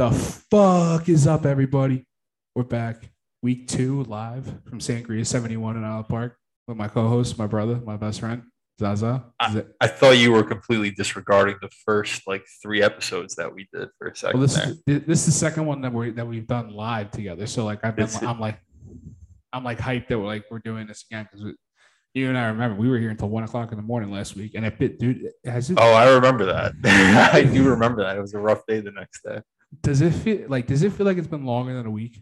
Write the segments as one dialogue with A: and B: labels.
A: The fuck is up, everybody? We're back. Week two live from Sangria 71 in Isle Park with my co-host, my brother, my best friend, Zaza.
B: I thought you were completely disregarding the first like three episodes that we did for a second.
A: Well, this is this is the second one that we that we've done live together. So like I've been
B: It's-
A: I'm like I'm like hyped that we're like we're doing this again because you and I remember we were here until one o'clock in the morning last week, and it bit dude has it
B: oh, I remember that. I do remember that. It was a rough day the next day.
A: Does it feel like does it feel like it's been longer than a week?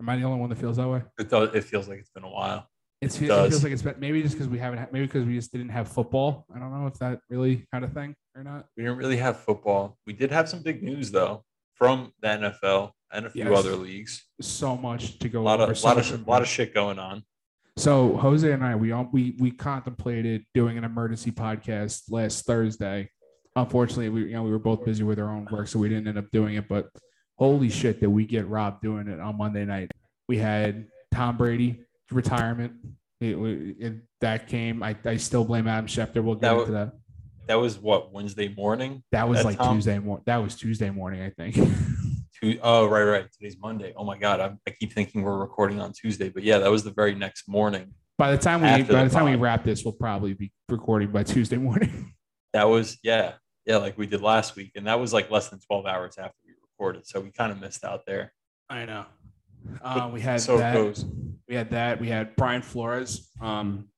A: Am I the only one that feels that way?
B: It does. It feels like it's been a while.
A: It's, it
B: does.
A: feels like it's been maybe just because we haven't maybe because we just didn't have football. I don't know if that really had a thing or not.
B: We didn't really have football. We did have some big news though from the NFL and a few
A: Yes.
B: other leagues.
A: So much to
B: A
A: go
B: lot
A: over.
B: of
A: so
B: lot of a lot of shit going on.
A: So Jose and I, we all we we contemplated doing an emergency podcast last Thursday. Unfortunately, we you know we were both busy with our own work, so we didn't end up doing it. But holy shit, did we get robbed doing it on Monday night? We had Tom Brady retirement. It, it, that came. I, I still blame Adam Schefter. We'll get
B: That
A: into that.
B: That was what Wednesday morning.
A: That was
B: that
A: like
B: Tom-
A: Tuesday morning. That was Tuesday morning, I think.
B: Oh right, right. Today's Monday. Oh my god, I, I keep thinking we're recording on Tuesday, but yeah, that was the very next morning.
A: by the time we by
B: the
A: the time we wrap this, we'll probably be recording by Tuesday morning.
B: That was yeah, yeah, like we did last week, and that was like less than twelve hours after we recorded, so we kind of missed out there.
A: I know. Uh, we had
B: so
A: that.
B: goes.
A: We had that. We had Brian Flores. Um,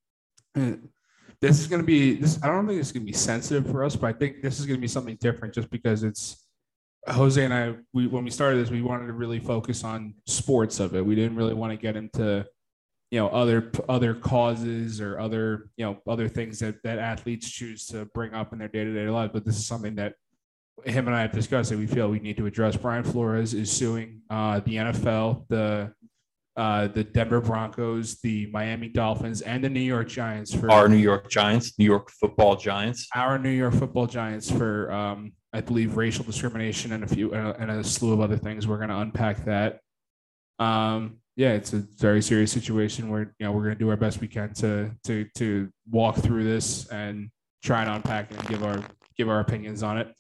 A: this is going to be this. I don't think it's going to be sensitive for us, but I think this is going to be something different, just because it's Jose and I. We when we started this, we wanted to really focus on sports of it. We didn't really want to get into you know other other causes or other you know other things that that athletes choose to bring up in their day to day lives. But this is something that him and I have discussed that we feel we need to address. Brian Flores is suing uh, the NFL, the uh, the Denver Broncos, the Miami Dolphins, and the New York Giants for
B: Our New York Giants, New York Football Giants.
A: our New York Football Giants for um, I believe racial discrimination and a few and a, and a slew of other things. We're going to unpack that. Um, yeah, it's a very serious situation where you know we're going to do our best we can to to to walk through this and try and unpack it and give our give our opinions on it.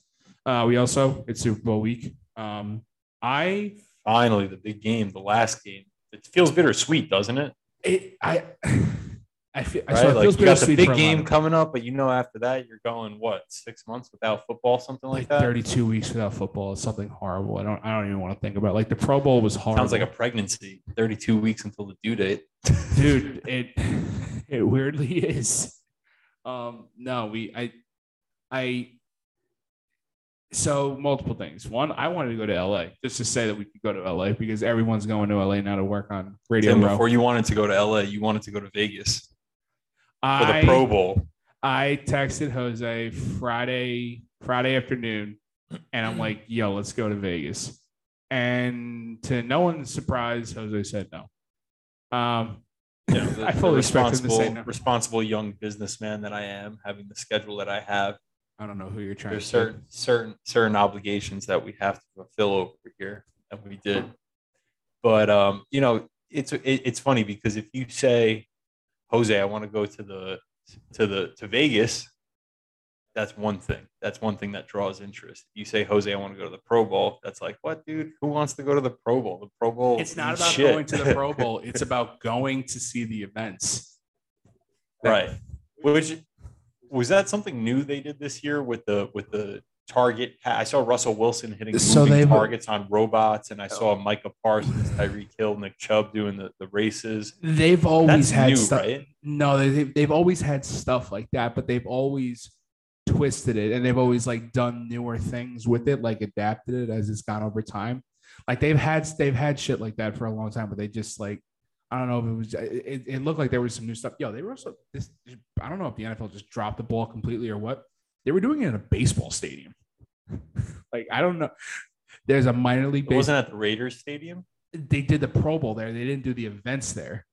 A: Uh, we also it's Super Bowl week. Um, I
B: Finally, the big game, the last game. It feels bittersweet, doesn't it?
A: it I I feel
B: Right?
A: so it
B: like you got the big
A: for a lot
B: game coming up, but you know after that you're going what six months without football, something like
A: like
B: that.
A: 32 weeks without football is something horrible. I don't I don't even want to think about. It. Like the Pro Bowl was horrible.
B: Sounds like a pregnancy. Thirty-two weeks until the due date.
A: dude. It it weirdly is. Um, no, we I I so multiple things. One, I wanted to go to LA just to say that we could go to LA because everyone's going to LA now to work on Radio
B: Tim, before you wanted to go to LA, you wanted to go to Vegas for
A: I,
B: the Pro Bowl.
A: I texted Jose Friday Friday afternoon, and I'm like, "Yo, let's go to Vegas." And to no one's surprise, Jose said no. Um,
B: You know, the,
A: I
B: the
A: fully expect him to
B: responsible,
A: say no.
B: responsible young businessman that I am, having the schedule that I have.
A: I don't know who you're trying
B: There's
A: to.
B: certain certain certain obligations that we have to fulfill over here, and we did. But um, you know, it's it, it's funny because if you say, Jose, I want to go to the to the to Vegas, that's one thing. That's one thing that draws interest. You say, Jose, I want to go to the Pro Bowl. That's like, what, dude? Who wants to go to the Pro Bowl? The Pro Bowl.
A: It's not about
B: shit.
A: going to the Pro Bowl. It's about going to see the events.
B: right? Which was that something new they did this year with the with the target? I saw Russell Wilson hitting
A: So
B: moving
A: they've-
B: targets on robots, and I saw Micah Parsons, Tyreek Hill, Nick Chubb doing the, the races.
A: They've always
B: That's
A: had
B: new,
A: stuff.
B: right?
A: No, they, they've, they've always had stuff like that, but they've always twisted it and they've always like done newer things with it, like adapted it as it's gone over time. Like they've had they've had shit like that for a long time, but they just like I don't know if it was it, it looked like there was some new stuff. Yo, they were also this I don't know if the NFL just dropped the ball completely or what. They were doing it in a baseball stadium. like I don't know. There's a minor league
B: It wasn't at the Raiders Stadium.
A: They did the Pro Bowl there. They didn't do the events there.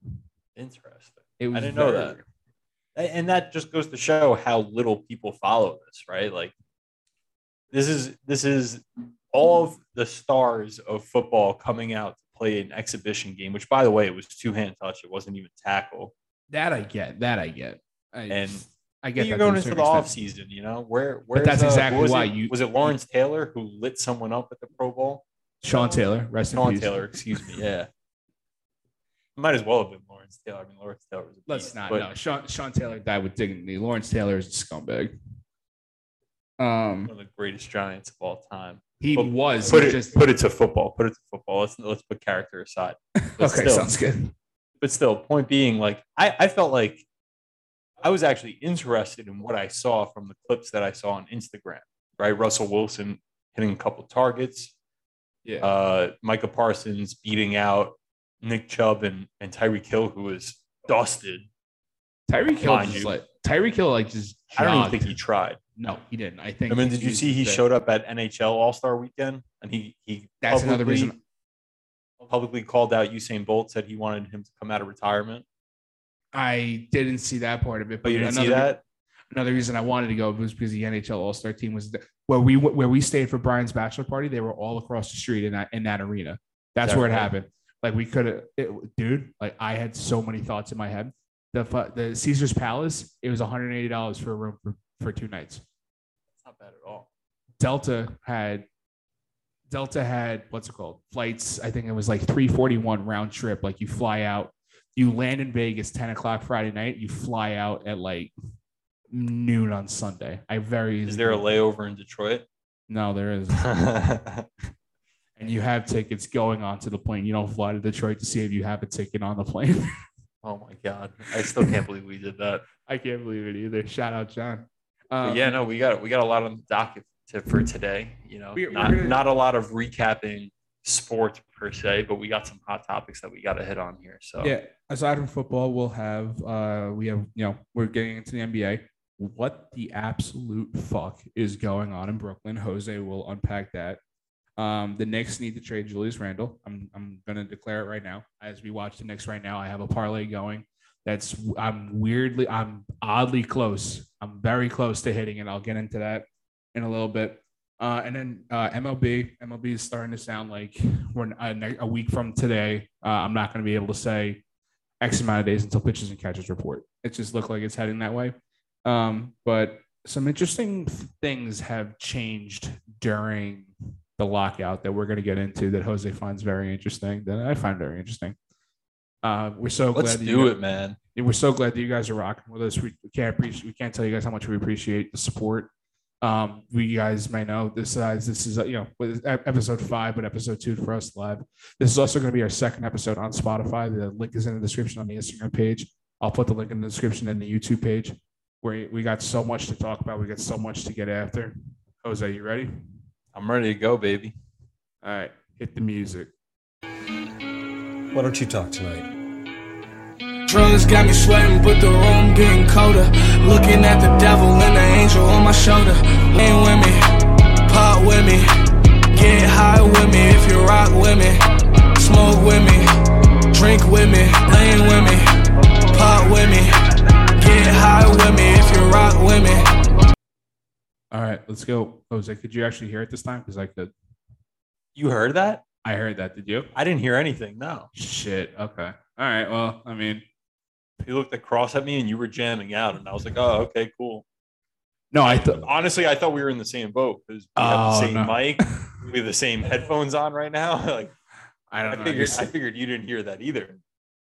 B: Interesting.
A: It was
B: didn't know that. And that just goes to show how little people follow this, right? Like this is this is all of the stars of football coming out to play an exhibition game, which by the way, it was two hand touch. It wasn't even tackle.
A: That I get. That I get. I,
B: And
A: I get
B: you're
A: that to a
B: going into the off season, you know, where where
A: that's exactly
B: was
A: why
B: it,
A: you-
B: was it Lawrence Taylor who lit someone up at the Pro Bowl?
A: Sean Taylor, rest in
B: Sean
A: peace.
B: Taylor, excuse me. Yeah. Might as well have been Lawrence Taylor. I mean, Lawrence Taylor was a
A: Let's not.
B: but
A: no, Sean, Sean Taylor died with dignity. Lawrence Taylor is a scumbag. Um,
B: one of the greatest giants of all time.
A: he
B: But
A: was
B: Put it,
A: just
B: put it to football. Put it to football. Let's let's put character aside.
A: Okay.
B: still,
A: Sounds good.
B: but still, point being, like I, I felt like I was actually interested in what I saw from the clips that I saw on Instagram. Right, Russell Wilson hitting a couple targets,
A: Yeah,
B: uh, Micah Parsons beating out Nick Chubb and and Tyreek Hill, who was dusted.
A: Tyreek Hill just like Tyreek Hill like just.
B: I don't even think he tried.
A: No, he didn't. I think.
B: I mean, did you see he showed up at NHL All Star Weekend and he he
A: That's another
B: publicly-
A: reason.
B: publicly called out Usain Bolt, said he wanted him to come out of retirement.
A: I didn't see that part of it, oh,
B: But you didn't see
A: another-
B: that?
A: Another reason I wanted to go was because the NHL All Star team was the, where we where we stayed for Brian's bachelor party. They were all across the street in that in that arena. That's
B: That
A: where it happened. Like we could have, dude. Like I had so many thoughts in my head. The the Caesar's Palace. It was one hundred eighty dollars for a room for, for two nights.
B: It's not bad at all.
A: Delta had Delta had what's it called? Flights. I think it was like 341 round trip. Like you fly out, you land in Vegas 10 o'clock Friday night, you fly out at like noon on Sunday. I very
B: Is there a layover in Detroit?
A: no, there is. And you have tickets going onto the plane. You don't fly to Detroit to see if you have a ticket on the plane.
B: oh my god, I still can't believe we did that.
A: I can't believe it either. Shout out John. Um,
B: yeah, no, we got we got a lot on the docket to, for today. You know,
A: We- we're
B: not
A: gonna-
B: not a lot of recapping sports per se, but we got some hot topics that we got to hit on here. So
A: Yeah. Aside from football, we'll have uh we have you know we're getting into the NBA. What the absolute fuck is going on in Brooklyn? Jose will unpack that. Um, the Knicks need to trade Julius Randle. I'm I'm gonna declare it right now. As we watch the Knicks right now, I have a parlay going. That's I'm weirdly I'm oddly close. I'm very close to hitting it. I'll get into that in a little bit. Uh, and then uh, MLB, MLB is starting to sound like we're a, a week from today. Uh, I'm not going to be able to say X amount of days until pitches and catches report. It just looked like it's heading that way. Um, but some interesting things have changed during the lockout that we're going to get into that Jose finds very interesting, that I find very interesting. Uh, we're so
B: let's
A: glad
B: do it, man.
A: we're so glad that you guys are rocking with us. We, we can't appreciate, we can't tell you guys how much we appreciate the support. Um, we guys may know this is this is uh, you know episode five, but episode two for us live. This is also going to be our second episode on Spotify. The link is in the description on the Instagram page. I'll put the link in the description in the YouTube page. Where we got so much to talk about, we got so much to get after. Jose, you ready?
B: I'm ready to go, baby.
A: All right, hit the music.
C: Why don't you talk tonight?
D: Drugs got me sweating, but the room getting colder. Looking at the devil and the angel on my shoulder. Lean with me, pop with me, get high with me if you rock with me. Smoke with me, drink with me, lean with me, pop with me, get high with me if you rock with me.
A: All right, let's go. Jose, could you actually hear it this time? Because I could.
B: You heard that?
A: I heard that. Did you?
B: I didn't hear anything. No.
A: Shit. Okay. All right. Well, I mean,
B: You looked across at me and you were jamming out, and I was like, "Oh, okay, cool."
A: no, I thought.
B: Honestly, I thought we were in the same boat because we have
A: Oh,
B: the same
A: no.
B: mic, we have the same headphones on right now. like,
A: I
B: I
A: don't know.
B: figured,
A: just-
B: I figured you didn't hear that either.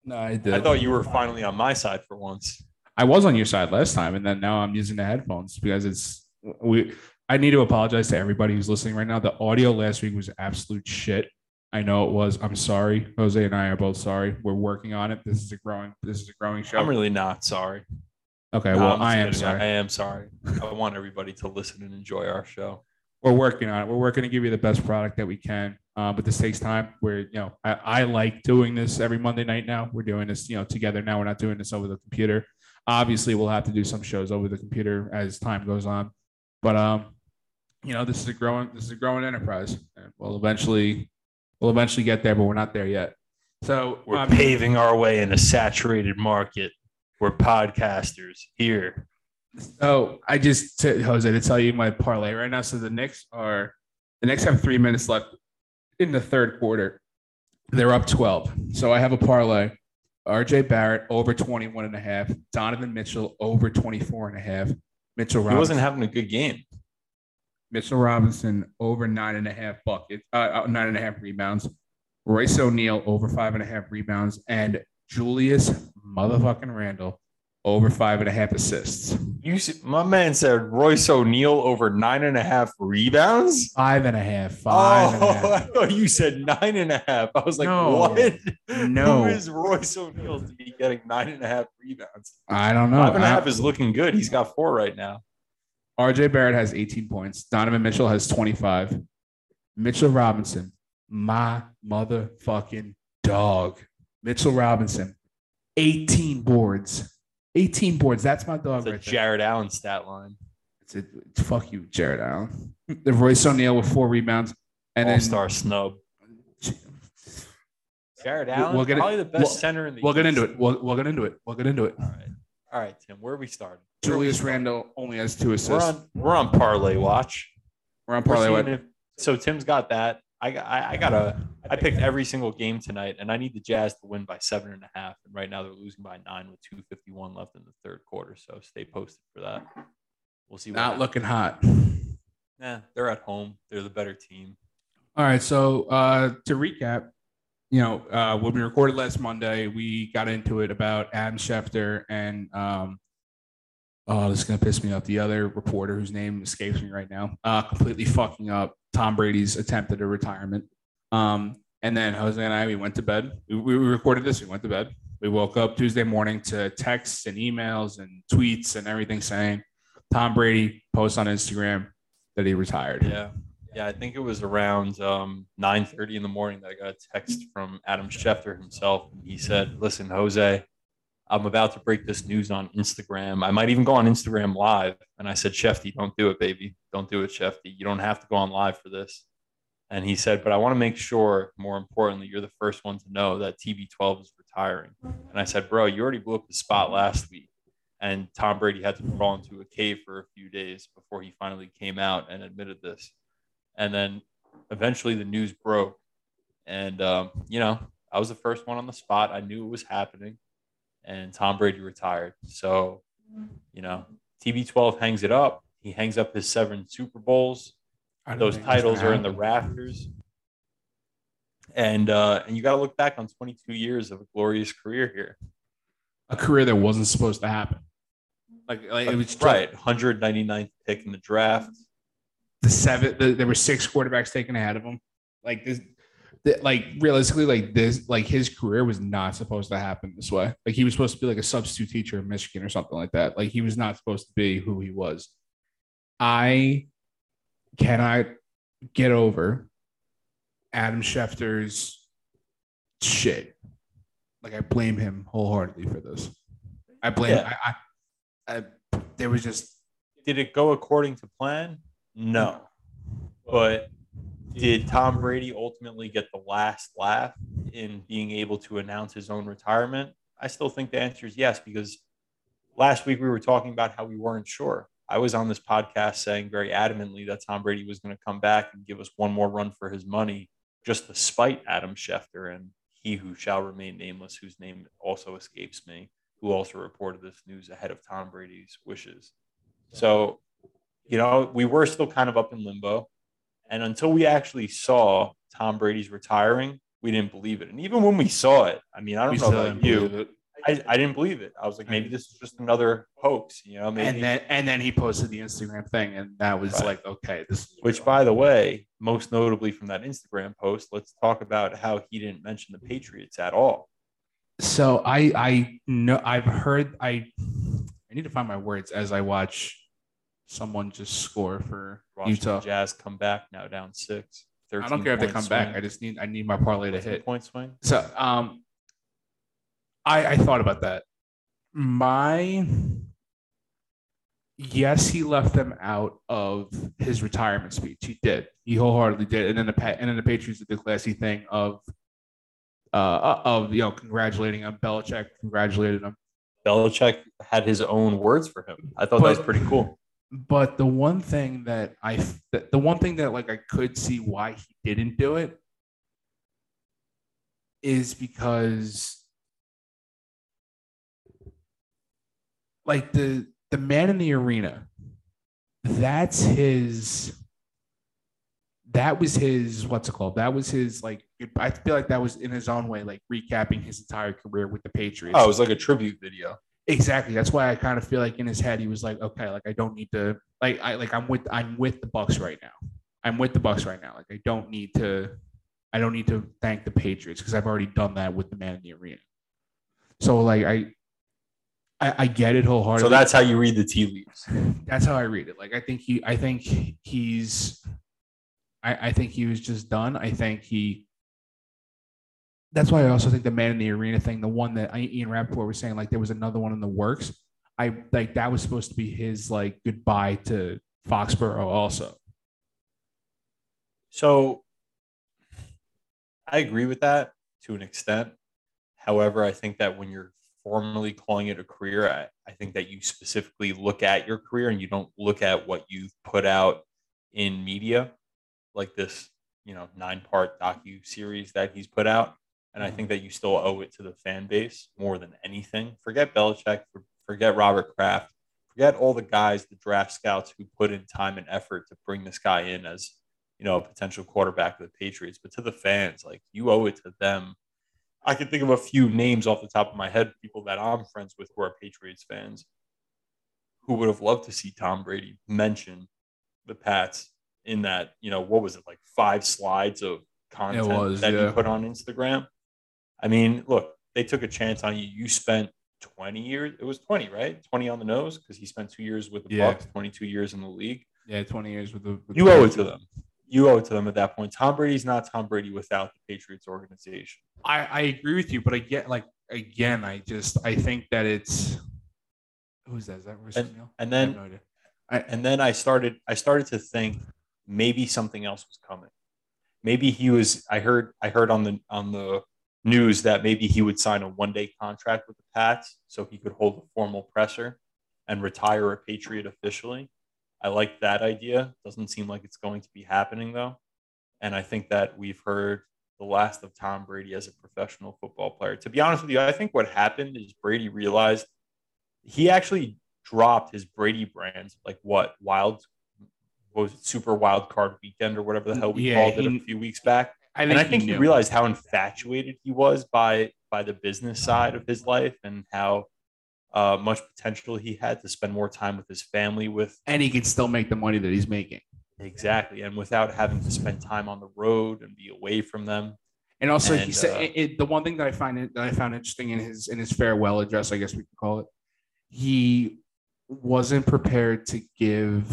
A: no, I did.
B: I thought you were finally on my side for once.
A: I was on your side last time, and then now I'm using the headphones because it's we. I need to apologize to everybody who's listening right now. The audio last week was absolute shit. I know it was. I'm sorry. Jose and I are both sorry. We're working on it. This is a growing. This is a growing show.
B: I'm really not sorry.
A: okay.
B: No,
A: Well,
B: I'm
A: I am sorry.
B: I am sorry. I want everybody to listen and enjoy our show.
A: we're working on it. We're working to give you the best product that we can. Uh, but this takes time. We're, you know, I, I like doing this every Monday night now. We're doing this, you know, together now. We're not doing this over the computer. Obviously, we'll have to do some shows over the computer as time goes on. But um, you know, this is a growing this is a growing enterprise. And we'll eventually we'll eventually get there, but we're not there yet. So
B: We're
A: um,
B: paving our way in a saturated market. We're podcasters here.
A: So I just to Jose to tell you my parlay right now. So the Knicks are the Knicks have three minutes left in the third quarter. They're up 12. So I have a parlay. RJ Barrett over 21 and a half. Donovan Mitchell over 24 and a half. Mitchell
B: He
A: Robinson.
B: wasn't having a good game.
A: Mitchell Robinson over nine and a half buckets, uh, uh, nine and a half rebounds. Royce O'Neale over five and a half rebounds, and Julius motherfucking Randle over five and a half assists.
B: You, s- my man said Royce O'Neale over nine and a half rebounds.
A: Five and a half. Five and a
B: Oh,
A: half.
B: I thought you said nine and a half. I was like,
A: No.
B: what?
A: No.
B: Who is Royce O'Neale to be getting nine and a half rebounds?
A: I don't know.
B: Five and a half is looking good. He's got four right now.
A: RJ Barrett has 18 points. Donovan Mitchell has 25. Mitchell Robinson, my motherfucking dog. Mitchell Robinson, 18 boards. 18 boards. That's my dog
B: It's a
A: right there.
B: Jarrett Allen stat line.
A: It's, a, fuck you, Jarrett Allen. The Royce O'Neale with four rebounds. And
B: All
A: then
B: star snub.
A: Jarrett
B: Allen,
A: we'll get it-
B: probably the best
A: we'll-
B: center in the.
A: we'll get into it. We'll, we'll get into it. We'll get into it.
B: All right, all right, Tim. Where are we starting? Where are we
A: Julius
B: starting?
A: Randle only has two
B: We're
A: assists.
B: on. We're on parlay watch.
A: We're on parlay.
B: seeing
A: What?
B: if- so Tim's got that. I got. I, I got a. I picked every single game tonight, and I need the Jazz to win by seven and a half. And right now they're losing by nine with two fifty one left in the third quarter. So stay posted for that. We'll see. What
A: Not
B: happens.
A: looking hot.
B: Nah, they're at home. They're the better team.
A: All right. So uh, to recap, you know, uh, when we recorded last Monday, we got into it about Adam Schefter and um, oh, this is gonna piss me off. The other reporter whose name escapes me right now, uh, completely fucking up Tom Brady's attempt at a retirement. Um, and then Jose and I, we went to bed. We, we recorded this. We went to bed. We woke up Tuesday morning to texts and emails and tweets and everything saying Tom Brady posts on Instagram that he retired.
B: Yeah. Yeah, I think it was around um, 9:30 in the morning that I got a text from Adam Schefter himself. And he said, "Listen, Jose, I'm about to break this news on Instagram. I might even go on Instagram live." And I said, "Shefty, don't do it, baby. Don't do it, Shefty. You don't have to go on live for this." And he said, "But I want to make sure, more importantly, you're the first one to know that TB12 is retiring." And I said, "Bro, you already blew up the spot last week." And Tom Brady had to crawl into a cave for a few days before he finally came out and admitted this and then eventually the news broke and um, you know i was the first one on the spot i knew it was happening and tom brady retired. So you know tb12 hangs it up. He hangs up his seven super bowls. Those titles are in the rafters. And uh and you got to look back on 22 years of a glorious career here.
A: A career that wasn't supposed to happen. Like, like it was
B: right 199th pick in the draft.
A: The seven, the, there were six quarterbacks taken ahead of him. Like this, the, like realistically, like this, like his career was not supposed to happen this way. Like he was supposed to be like a substitute teacher in Michigan or something like that. Like he was not supposed to be who he was. I cannot get over Adam Schefter's shit. Like I blame him wholeheartedly for this. I blame.
B: Yeah.
A: I, I, I. There was just
B: did it go according to plan no but did Tom Brady ultimately get the last laugh in being able to announce his own retirement? I still think the answer is yes, because last week we were talking about how we weren't sure. I was on this podcast saying very adamantly that Tom Brady was going to come back and give us one more run for his money, just to spite Adam Schefter and he who shall remain nameless, whose name also escapes me, who also reported this news ahead of Tom Brady's wishes. So, you know, we were still kind of up in limbo. And until we actually saw Tom Brady's retiring, we didn't believe it. And even when we saw it, I mean, I don't
A: we
B: know about you. I, I didn't believe it. I was like, maybe this is just another hoax, you know, maybe.
A: and then and then he posted the Instagram thing, and that was
B: Right.
A: like, okay, this. Is
B: Which, by the way, most notably from that Instagram post, let's talk about how he didn't mention the Patriots at all.
A: so I I know I've heard I I need to find my words as I watch someone just score for
B: Washington
A: Utah.
B: Jazz come back now down six.
A: I don't care if they come
B: point
A: back. I just need I need my parlay to hit.
B: point swing.
A: So um, I I thought about that. My yes, he left them out of his retirement speech. He did. He wholeheartedly did. And then the and then the Patriots did the classy thing of uh of you know congratulating him. Belichick congratulated him.
B: Belichick had his own words for him. I thought that was pretty cool.
A: But the one thing that I the, one thing that like I could see why he didn't do it is because like the the man in the arena that's his that was his what's it called? That was his like. I feel like that was in his own way, like recapping his entire career with the Patriots.
B: Oh, it was like a tribute video.
A: Exactly. That's why I kind of feel like in his head he was like, okay, like I don't need to like I like I'm with I'm with the Bucs right now. I'm with the Bucs right now. Like I don't need to I don't need to thank the Patriots because I've already done that with the man in the arena. So like I I, I get it wholeheartedly.
B: So that's how you read the tea leaves.
A: that's how I read it. Like I think he I think he's I, I think he was just done. I think he that's why I also think the man in the arena thing, the one that Ian Rapoport was saying, like there was another one in the works. I like that was supposed to be his like goodbye to Foxborough also.
B: So I agree with that to an extent. However, I think that when you're formally calling it a career, I, I think that you specifically look at your career and you don't look at what you've put out in media, like this, you know, nine part docu series that he's put out. And I mm-hmm. think that you still owe it to the fan base more than anything. Forget Belichick, forget Robert Kraft, forget all the guys, the draft scouts who put in time and effort to bring this guy in as, you know, a potential quarterback of the Patriots. But to the fans, like you owe it to them. I can think of a few names off the top of my head, people that I'm friends with who are Patriots fans who would have loved to see Tom Brady mention the Pats in that, you know, what was it, like five slides of content
A: was,
B: that
A: yeah.
B: he put on Instagram? I mean, look, they took a chance on you. You spent 20 years. It was 20, right? 20 on the nose because he spent two years with the
A: Yeah.
B: Bucs, 22 years in the league.
A: Yeah, 20 years with the with
B: You owe it to them. You owe it to them at that point. Tom Brady's not Tom Brady without the Patriots organization.
A: I, I agree with you, but I get like again, I just I think that it's who's that? Is that Royce
B: And- and
A: I
B: then-
A: no idea.
B: and then I started I started to think maybe something else was coming. Maybe he was I heard I heard on the on the news that maybe he would sign a one day contract with the Pats so he could hold a formal presser and retire a Patriot officially. I like that idea. Doesn't seem like it's going to be happening though. And I think that we've heard the last of Tom Brady as a professional football player. To be honest with you, I think what happened is Brady realized he actually dropped his Brady brand, like what wild what was it, super wild card weekend or whatever the hell we
A: Yeah,
B: called it a few weeks back.
A: I
B: and I think he
A: knew.
B: realized how infatuated he was by by the business side of his life and how uh, much potential he had to spend more time with his family with
A: and he can still make the money that he's making.
B: exactly and without having to spend time on the road and be away from them.
A: And also, he said
B: uh,
A: it, it- the one thing that I find it, that I found interesting in his in his farewell address, I guess we could call it, he wasn't prepared to give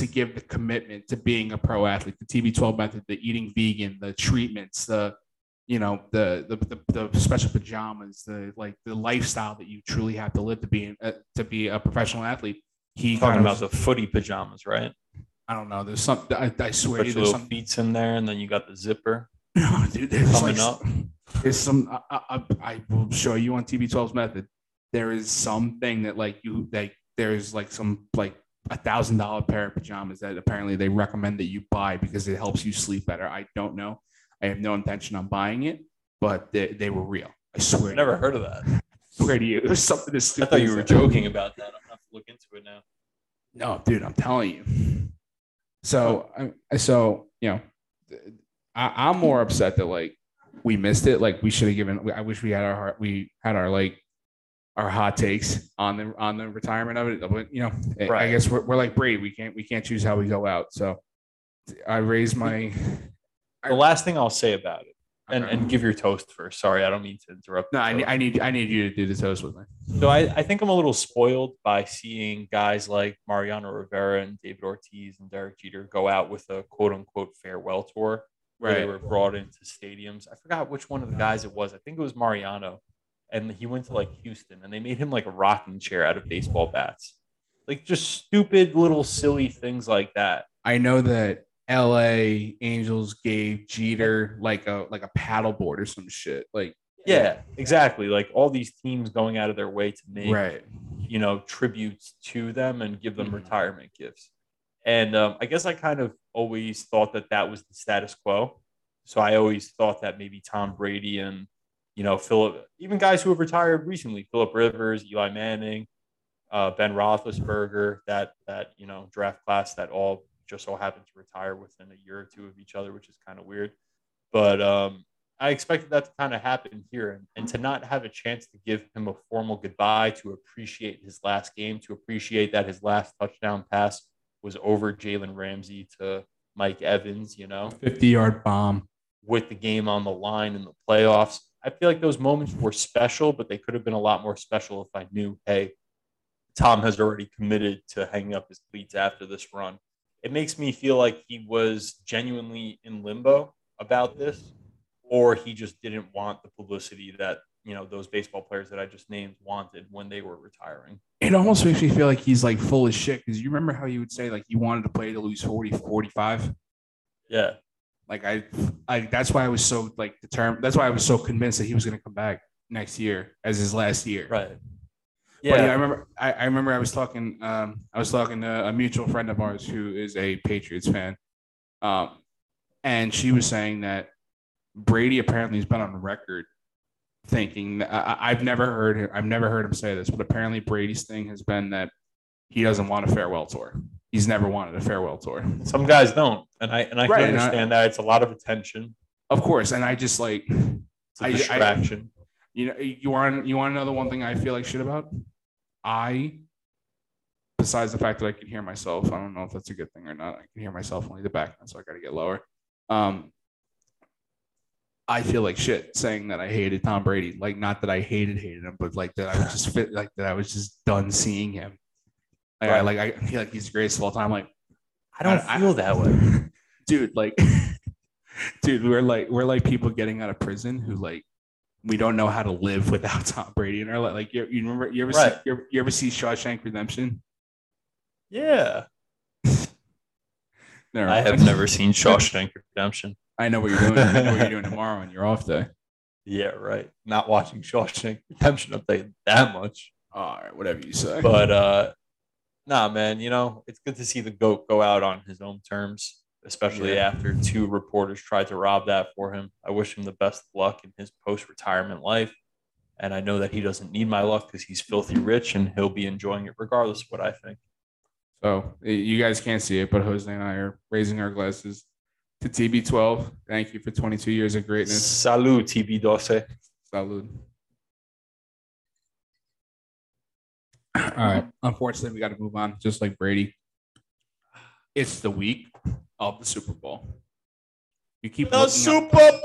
A: to, give the commitment to being a pro athlete, the TB12 method, the eating vegan, the treatments, the you know the the, the, the special pajamas, the like the lifestyle that you truly have to live to be uh, to be a professional athlete. He
B: Talking about
A: of,
B: the footy pajamas, right?
A: I don't know. There's some. I, I swear you, there's some.
B: feet in there, and then you got the zipper.
A: No, dude, there's
B: Coming
A: like,
B: up.
A: There's some. I, I, I will show you on TB12's method. There is something that like you like. There's like some like a thousand dollar pair of pajamas that apparently they recommend that you buy because it helps you sleep better. I don't know. I have no intention on buying it, but they, they were real. I swear.
B: I've never
A: to you.
B: heard of that.
A: I swear to you, it was something as
B: I
A: stupid.
B: thought you were joking about that. I'm gonna have to look into it now.
A: No, dude, I'm telling you. So, oh. I, so you know, I, I'm more upset that like we missed it. Like we should have given. I wish we had our heart. We had our like our hot takes on the on the retirement of it. But you know, I- I guess we're, we're like Brady. We can't we can't choose how we go out. So I raised my.
B: The last thing I'll say about it, and,
A: Okay.
B: and give your toast first. Sorry, I don't mean to interrupt.
A: no, I need. I need I need you to do the toast with me.
B: So I, I think I'm a little spoiled by seeing guys like Mariano Rivera and David Ortiz and Derek Jeter go out with a quote unquote farewell tour where they were brought into stadiums. I forgot which one of the guys it was. I think it was Mariano. And he went to like Houston and they made him like a rocking chair out of baseball bats. Like just stupid little silly things like that.
A: I know that L.A. Angels gave Jeter like a like a paddleboard or some shit. Like
B: Yeah, exactly. Like all these teams going out of their way to make
A: right.
B: you know tributes to them and give them
A: Mhm.
B: retirement gifts and um, i guess i kind of always thought that that was the status quo so i always thought that maybe tom brady and you know philip even guys who have retired recently philip rivers eli manning uh, ben roethlisberger that that you know draft class that all just so happened to retire within a year or two of each other, which is kind of weird. But um, I expected that to kind of happen here and, and to not have a chance to give him a formal goodbye, to appreciate his last game, to appreciate that his last touchdown pass was over Jalen Ramsey to Mike Evans, you know,
A: 50 yard bomb.
B: with the game on the line in the playoffs. I feel like those moments were special, but they could have been a lot more special if I knew, hey, Tom has already committed to hanging up his cleats after this run. It makes me feel like he was genuinely in limbo about this, or he just didn't want the publicity that you know those baseball players that I just named wanted when they were retiring.
A: It almost makes me feel like he's like full of shit because you remember how he would say like he wanted to play to lose 40, 45?
B: Yeah,
A: Like I, I that's why I was so like determined. That's why I was so convinced that he was going to come back next year as his last year.
B: right.
A: Yeah,
B: Yeah,
A: yeah I remember. I, I remember. I was talking. Um, I was talking to a mutual friend of ours who is a Patriots fan, um, and she was saying that Brady apparently has been on record thinking. That, I, I've never heard. I've never heard him say this, but apparently Brady's thing has been that he doesn't want a farewell tour. He's never wanted a farewell tour.
B: some guys don't, and I and I
A: Right,
B: can
A: and I-
B: understand that it's a lot of attention,
A: Of course, and I just like
B: it's a
A: I- I-
B: distraction.
A: You know, you want you want to know the one thing I feel like shit about? I, besides the fact that I can hear myself, I don't know if that's a good thing or not. I can hear myself only the back, so I got to get lower. Um, I feel like shit saying that I hated Tom Brady. Like, not that I hated hated him, but like that I was just fit, like that I was just done seeing him. Like, I like I feel like he's the greatest of all time. Like,
B: I don't
A: I-
B: feel that way.
A: dude like dude we're like we're like people getting out of prison who like we don't know how to live without Tom Brady in our life. Like you, you remember you ever
B: Right.
A: see you ever, you ever see Shawshank Redemption?
B: Yeah,
A: No,
B: I have never seen Shawshank Redemption.
A: I know what you're doing. I know what you're doing tomorrow on your off day.
B: Yeah, right. Not watching Shawshank Redemption, I'll that much.
A: All right, whatever you say.
B: But uh nah, man, you know, it's good to see the GOAT go out on his own terms, especially
A: Yeah.
B: after two reporters tried to rob that for him. I wish him the best of luck in his post retirement life. And I know that he doesn't need my luck because he's filthy rich and he'll be enjoying it regardless of what I think.
A: so you guys can't see it, but Jose and I are raising our glasses to TB12. Thank you for 22 years of greatness.
B: Salud, TB Dose.
A: Salud. All right. Unfortunately, we got to move on, just like Brady. It's the week of the Super Bowl. You keep looking up,
B: Bowl!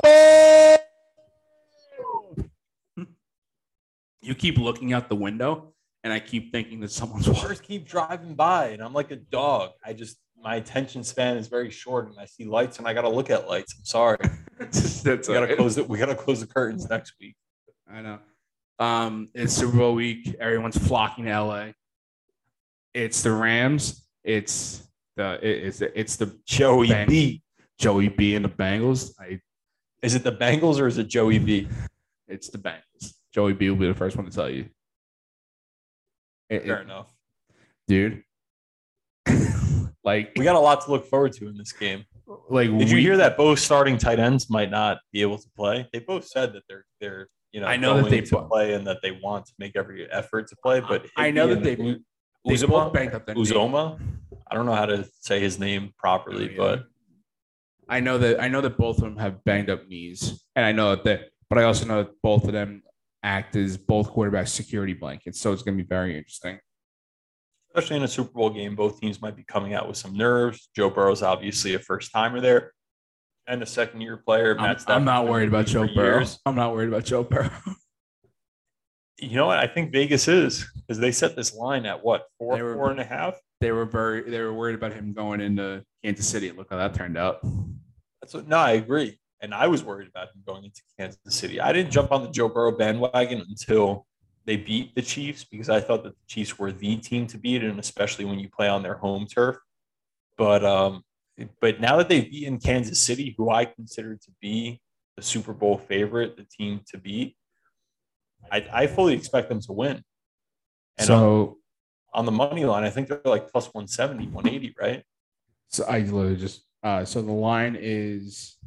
A: you keep looking out the window, and I keep thinking that someone's watching.
B: Cars keep driving by, and I'm like a dog. I just my attention span is very short, and I see lights, and I gotta look at lights. I'm sorry.
A: That's
B: We gotta
A: right.
B: close it. We gotta close the curtains next week.
A: I know. Um, it's Super Bowl week. Everyone's flocking to LA. It's the Rams. It's the it- it's the, it's the
B: Joey
A: Bang.
B: B.
A: Joey B and the Bengals. I
B: Is it the Bengals or is it Joey B?
A: It's the Bengals. Joey B will be the first one to tell you. It-
B: Fair
A: it-
B: enough.
A: dude. like,
B: We got a lot to look forward to in this game.
A: like,
B: Did you hear that both starting tight ends might not be able to play? They both said that they're they're you know
A: I know that they
B: to play and that they want to make every effort to play. But
A: I know that they- they
B: Uzomah,
A: both banged up their.
B: Uzomah. I don't know how to say his name properly, but
A: I know that I know that both of them have banged up knees, and I know that. But I also know that both of them act as both quarterback security blankets. So it's going to be very interesting.
B: especially in a Super Bowl game, both teams might be coming out with some nerves. Joe Burrow's obviously a first timer there and a second year player.
A: I'm,
B: Matt
A: I'm not worried about Joe Burrow.
B: years.
A: I'm not worried about Joe Burrow.
B: You know what? I think Vegas is because they set this line at what four,
A: were-
B: four and a half.
A: they were very they were worried about him going into Kansas City. Look how that turned out.
B: That's what. No, I agree. And I was worried about him going into Kansas City. I didn't jump on the Joe Burrow bandwagon until they beat the Chiefs because I thought that the Chiefs were the team to beat, and especially when you play on their home turf. But um, but now that they've beaten Kansas City, who I consider to be the Super Bowl favorite, the team to beat, I, I fully expect them to win. And on,
A: so
B: on the money line, I think they're like plus 170, 180, right?
A: So I literally just uh so the line is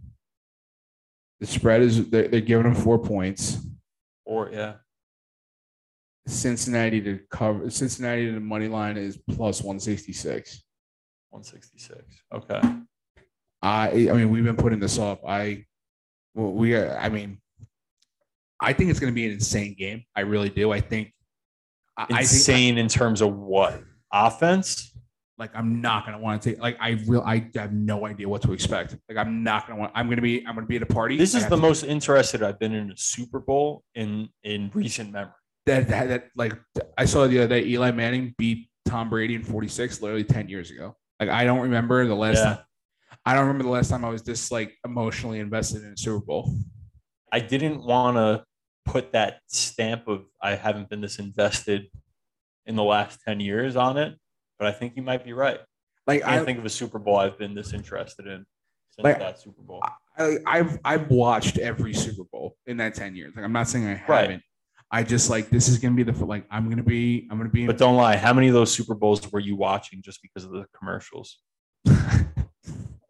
A: the spread is they're, they're giving them four points.
B: Or yeah,
A: Cincinnati to cover Cincinnati to the money line is plus one sixty six.
B: 166. Okay.
A: I I mean we've been putting this off. I well, we are, I mean I think it's going to be an insane game. I really do. I think I, I think
B: Insane in terms of what? Offense?
A: like I'm not going to want to take like I real I have no idea what to expect. Like I'm not going to want I'm going to be I'm going to be at a party.
B: This is the most interested I've been in a Super Bowl in in recent memory.
A: that, that that like I saw the other day Eli Manning beat Tom Brady in 46 literally 10 years ago. Like I don't remember the last
B: Yeah.
A: time I don't remember the last time I was this like emotionally invested in a Super Bowl.
B: I didn't want to put that stamp of I haven't been this invested in the last 10 years on it, but I think you might be right.
A: Like
B: I can't
A: I,
B: think of a Super Bowl I've been this interested in since
A: Like,
B: that Super Bowl.
A: I I've I've watched every Super Bowl in that 10 years. Like I'm not saying I haven't,
B: Right.
A: Haven't. I just like this is gonna be the like I'm gonna be I'm gonna be
B: But don't lie, how many of those Super Bowls were you watching just because of the commercials?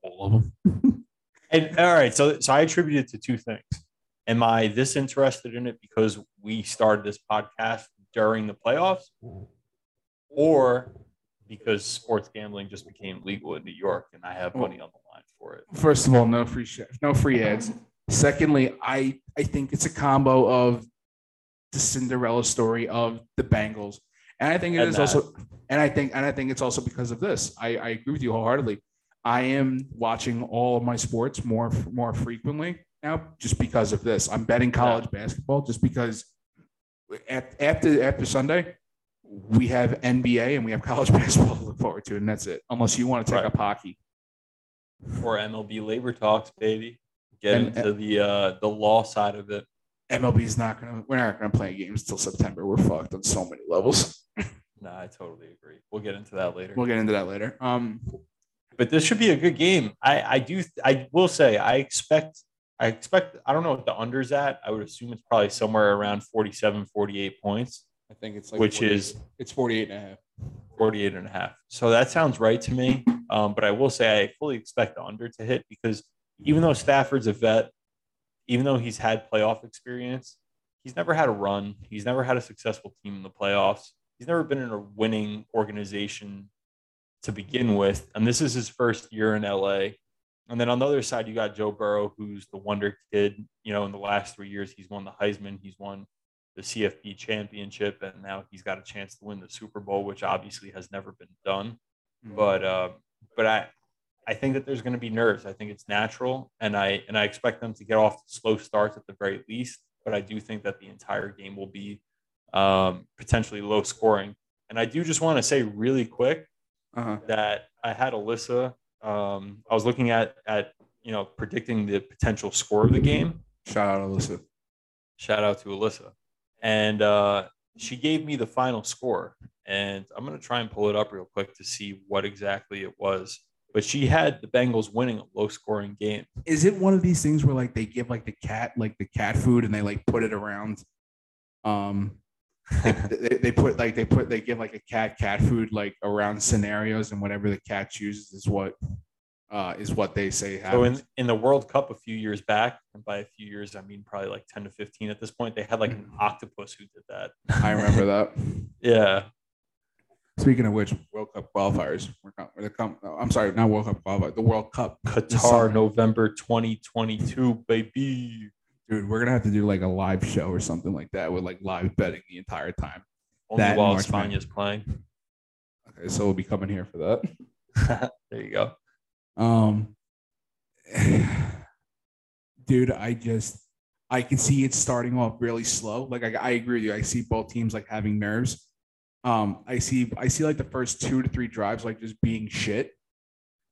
A: all of them.
B: And all right, so so I attribute it to two things. Am I this interested in it because we started this podcast during the playoffs, or because sports gambling just became legal in New York and I have money on the line for it?
A: First of all, no free sh- no free ads. Secondly, I I think it's a combo of the Cinderella story of the Bengals, and I think it
B: And
A: is
B: that.
A: also, and I think and I think it's also because of this. I, I agree with you wholeheartedly. I am watching all of my sports more more frequently now just because of this. I'm betting college basketball just because at, after after Sunday we have NBA and we have college basketball to look forward to, and that's it. Unless you want to take
B: Right.
A: up hockey.
B: Or MLB labor talks, baby. Get
A: And-
B: into the uh, the law side of it.
A: MLB's not gonna. We're not gonna play games until September. We're fucked on so many levels.
B: No, I totally agree. We'll get into that later.
A: We'll get into that later. Um,
B: but this should be a good game. I I do I will say I expect I expect I don't know what the under's at. I would assume it's probably somewhere around 47 48 points,
A: I think it's like
B: which
A: 48
B: is
A: it's 48 and a half.
B: 48 and a half. So that sounds right to me. Um, but I will say I fully expect the under to hit because even though Stafford's a vet, even though he's had playoff experience, he's never had a run. He's never had a successful team in the playoffs. He's never been in a winning organization to begin with. And this is his first year in LA. And then on the other side, you got Joe Burrow, who's the wonder kid. You know, in the last three years, he's won the Heisman, he's won the CFP championship, and now he's got a chance to win the Super Bowl, which obviously has never been done. But uh, but I I think that there's going to be nerves. I think it's natural, and I and I expect them to get off to slow starts at the very least. But I do think that the entire game will be um, potentially low scoring. And I do just want to say really quick
A: uh-huh.
B: that I had Alyssa. Um, I was looking at at you know predicting the potential score of the game.
A: Shout out Alyssa.
B: Shout out to Alyssa, and uh, she gave me the final score. And I'm gonna try and pull it up real quick to see what exactly it was. But she had the Bengals winning a low scoring game.
A: Is it one of these things where like they give like the cat like the cat food and they like put it around? Um, they, they put like they put they give like a cat cat food like around scenarios and whatever the cat chooses is what uh is what they say
B: So in, in the World Cup a few years back, and by a few years I mean probably like 10 to 15 at this point, they had like an octopus who did that.
A: I remember that.
B: Yeah.
A: Speaking of which, World Cup qualifiers. We're com- they're com- no, I'm sorry, not World Cup qualifiers. The World Cup,
B: Qatar. November 2022, baby.
A: dude. We're gonna have to do like a live show or something like that with like live betting the entire time.
B: Only
A: That
B: while
A: Madness.
B: Playing.
A: Okay, so we'll be coming here for that.
B: there you go.
A: Um, dude, I just I can see it starting off really slow. Like I, I agree with you. I see both teams like having nerves. Um, I see I see like the first two to three drives like just being shit.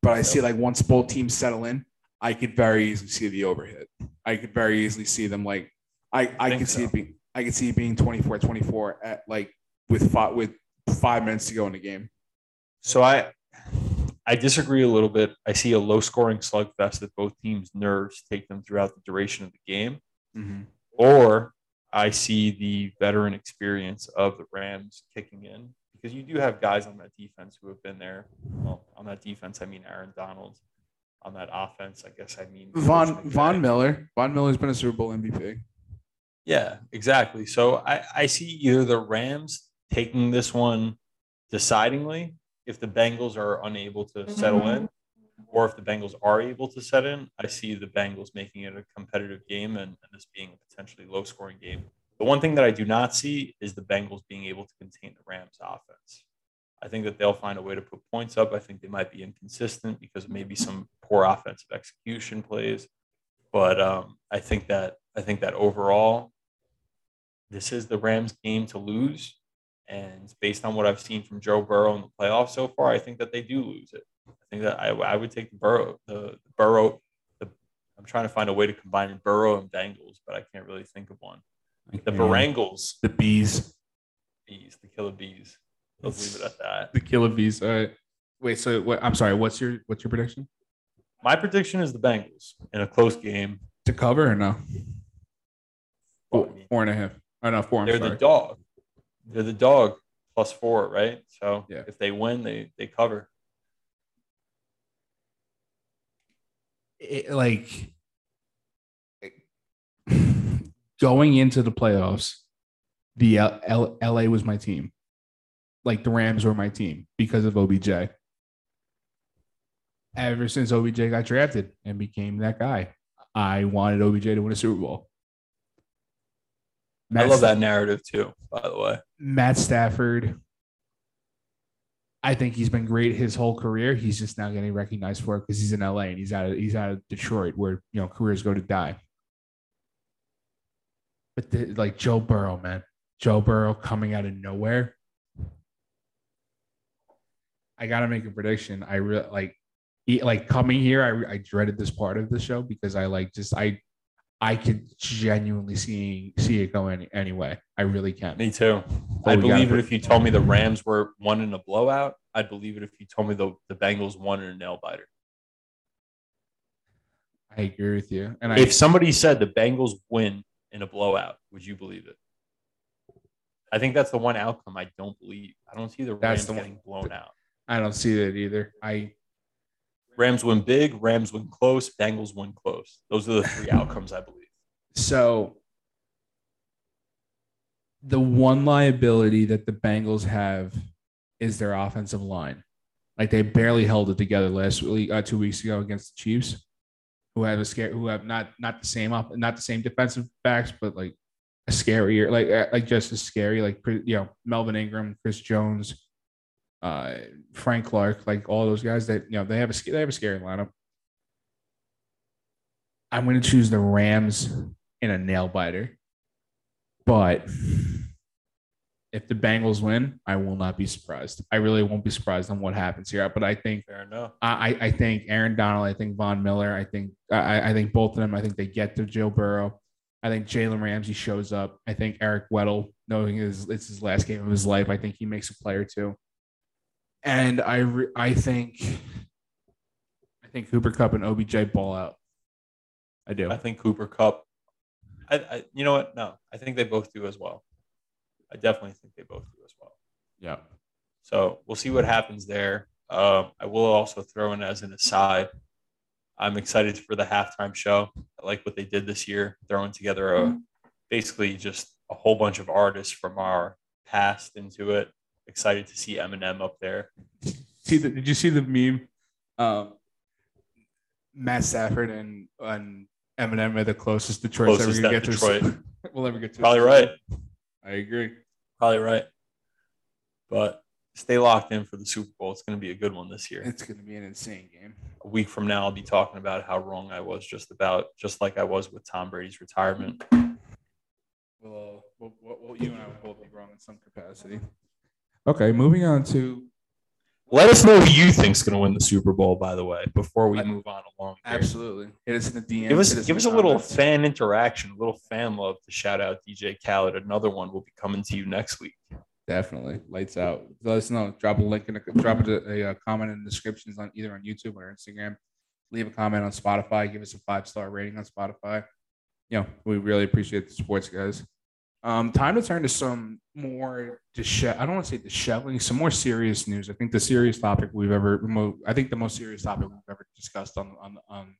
A: But I see like once both teams settle in, I could very easily see the overhit. I could very easily see them like I I
B: think
A: could see it being I could see it being 24-24 at like with five with five minutes to go in the game.
B: So I I disagree a little bit. I see a low scoring slugfest that both teams' nerves take them throughout the duration of the game. Or I see the veteran experience of the Rams kicking in because you do have guys on that defense who have been there. Well, on that defense, I mean Aaron Donald. On that offense, I guess I mean
A: Von Von Miller. Von Miller's been a Super Bowl MVP.
B: Yeah, exactly. So I, I see either the Rams taking this one decidingly if the Bengals are unable to settle mm-hmm. in, or if the Bengals are able to set in, I see the Bengals making it a competitive game and, and this being a potentially low scoring game. The one thing that I do not see is the Bengals being able to contain the Rams offense. I think that they'll find a way to put points up. I think they might be inconsistent because maybe some poor offensive execution plays. But um, I think that I think that overall, this is the Rams' game to lose. And based on what I've seen from Joe Burrow in the playoffs so far, I think that they do lose it. I think that I, I would take the Burrow, the, the Burrow. The, I'm trying to find a way to combine Burrow and Bengals, but I can't really think of one. The Barangles,
A: the bees,
B: bees, the killer bees. Let's leave it at that.
A: the killer bees. All right. Wait. So what? I'm sorry. What's your what's your prediction?
B: My prediction is the Bengals in a close game.
A: To cover or no? Four, four and a half. Oh no, four. I'm
B: they're
A: sorry.
B: the dog. They're the dog plus four, right? So
A: Yeah.
B: if they win, they they cover.
A: It, like going into the playoffs, the L- L- LA was my team. Like the Rams were my team because of OBJ. Ever since OBJ got drafted and became that guy, I wanted OBJ to win a Super Bowl.
B: I
A: Matt
B: love
A: Sta-
B: that narrative too. By the way,
A: Matt Stafford. I think he's been great his whole career. He's just now getting recognized for it because he's in LA and he's out of he's out of Detroit where you know careers go to die. But the, like Joe Burrow, man, Joe Burrow coming out of nowhere. I gotta make a prediction. I really like, he- like coming here. I I dreaded this part of the show because I like just I, I could genuinely see see it going anyway. I really can.
B: me too.
A: Oh, but
B: I'd
A: we gotta
B: believe it if you told me the Rams were one in a blowout. I'd believe it if you told me the, the Bengals won in a nail biter.
A: I agree with you. And I
B: If somebody said the Bengals win in a blowout, would you believe it? I think that's the one outcome I don't believe. I don't see the Rams
A: the one-
B: getting blown out.
A: I don't see that either. I
B: Rams win big, Rams win close, Bengals win close. Those are the three outcomes I believe.
A: so the one liability that the Bengals have is their offensive line. Like they barely held it together last week, uh, two weeks ago against the Chiefs, who have a scare, who have not not the same up, not the same defensive backs, but like a scarier, like uh, like just as scary, like you know Melvin Ingram, Chris Jones, uh, Frank Clark, like all those guys that you know they have a they have a scary lineup. I'm going to choose the Rams in a nail biter, but if the Bengals win, I will not be surprised. I really won't be surprised on what happens here. But I think
B: Fair enough.
A: I, I- I think Aaron Donald, I think Von Miller, I think I, I think both of them. I think they get to Joe Burrow. I think Jalen Ramsey shows up. I think Eric Weddle, knowing his it's his last game of his life, I think he makes a play or two. And I re, I think I think Cooper Kupp and OBJ ball out. I do.
B: I think Cooper Kupp. I, I you know what? No, I think they both do as well. I definitely think they both do as well.
A: yeah.
B: So we'll see what happens there. Um, I will also throw in as an aside. I'm excited for the halftime show. I like what they did this year, throwing together a basically just a whole bunch of artists from our past into it. Excited to see Eminem up there.
A: See the, did you see the meme? Um, Matt Stafford and and Eminem are the closest Detroit's
B: Closest
A: ever gonna get to.
B: Detroit.
A: A, we'll ever get to.
B: Probably right.
A: I agree.
B: Probably right. But stay locked in for the Super Bowl. It's going to be a good one this year.
A: It's going to be an insane game.
B: A week from now, I'll be talking about how wrong I was just about, just like I was with Tom Brady's retirement.
A: Well, well, well, well, you and I will both be wrong in some capacity. Okay, moving on to
B: Let us know who you think's going to win the Super Bowl, by the way, before we move on along. here.
A: absolutely. It is in the DM.
B: Give us give us a little fan interaction, a little fan love to shout out DJ Khaled. Another one will be coming to you next week.
A: Definitely, lights out. Let us know. Drop a link in a drop a, a, uh comment in the descriptions on either on YouTube or Instagram. Leave a comment on Spotify. Give us a five star rating on Spotify. You know, we really appreciate the sports guys. Um, time to turn to some more dishe- I don't want to say disheveling, some more serious news. I think the serious topic we've ever, I think the most serious topic we've ever discussed on on on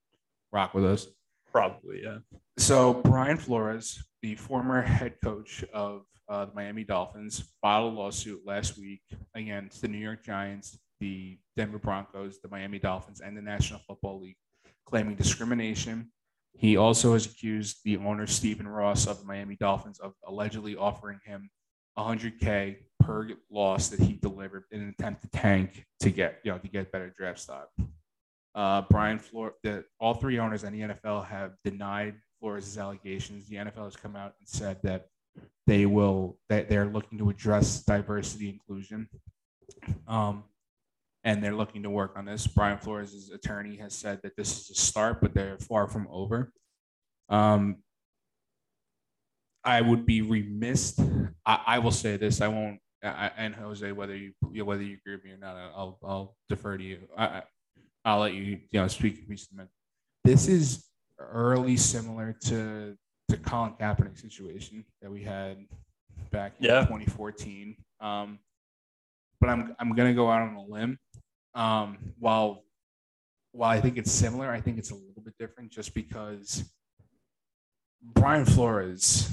A: Rock with us.
B: Probably, yeah.
A: So Brian Flores, the former head coach of uh, the Miami Dolphins, filed a lawsuit last week against the New York Giants the Denver Broncos, the Miami Dolphins, and the National Football League, claiming discrimination. He also has accused the owner Stephen Ross of the Miami Dolphins of allegedly offering him 100k per loss that he delivered in an attempt to tank to get you know to get better draft stock. Uh, Brian Flores, all three owners in the NFL have denied Flores' allegations. The NFL has come out and said that they will that they're looking to address diversity inclusion, um, and they're looking to work on this. Brian Flores' attorney has said that this is a start, but they're far from over. Um, I would be remiss. I, I will say this. I won't. I, and Jose, whether you whether you agree with me or not, I'll I'll defer to you. I, I'll let you you know speak to This is early similar to the Colin Kaepernick situation that we had back in yeah. 2014. Um, but I'm I'm gonna go out on a limb. Um, while while I think it's similar, I think it's a little bit different just because Brian Flores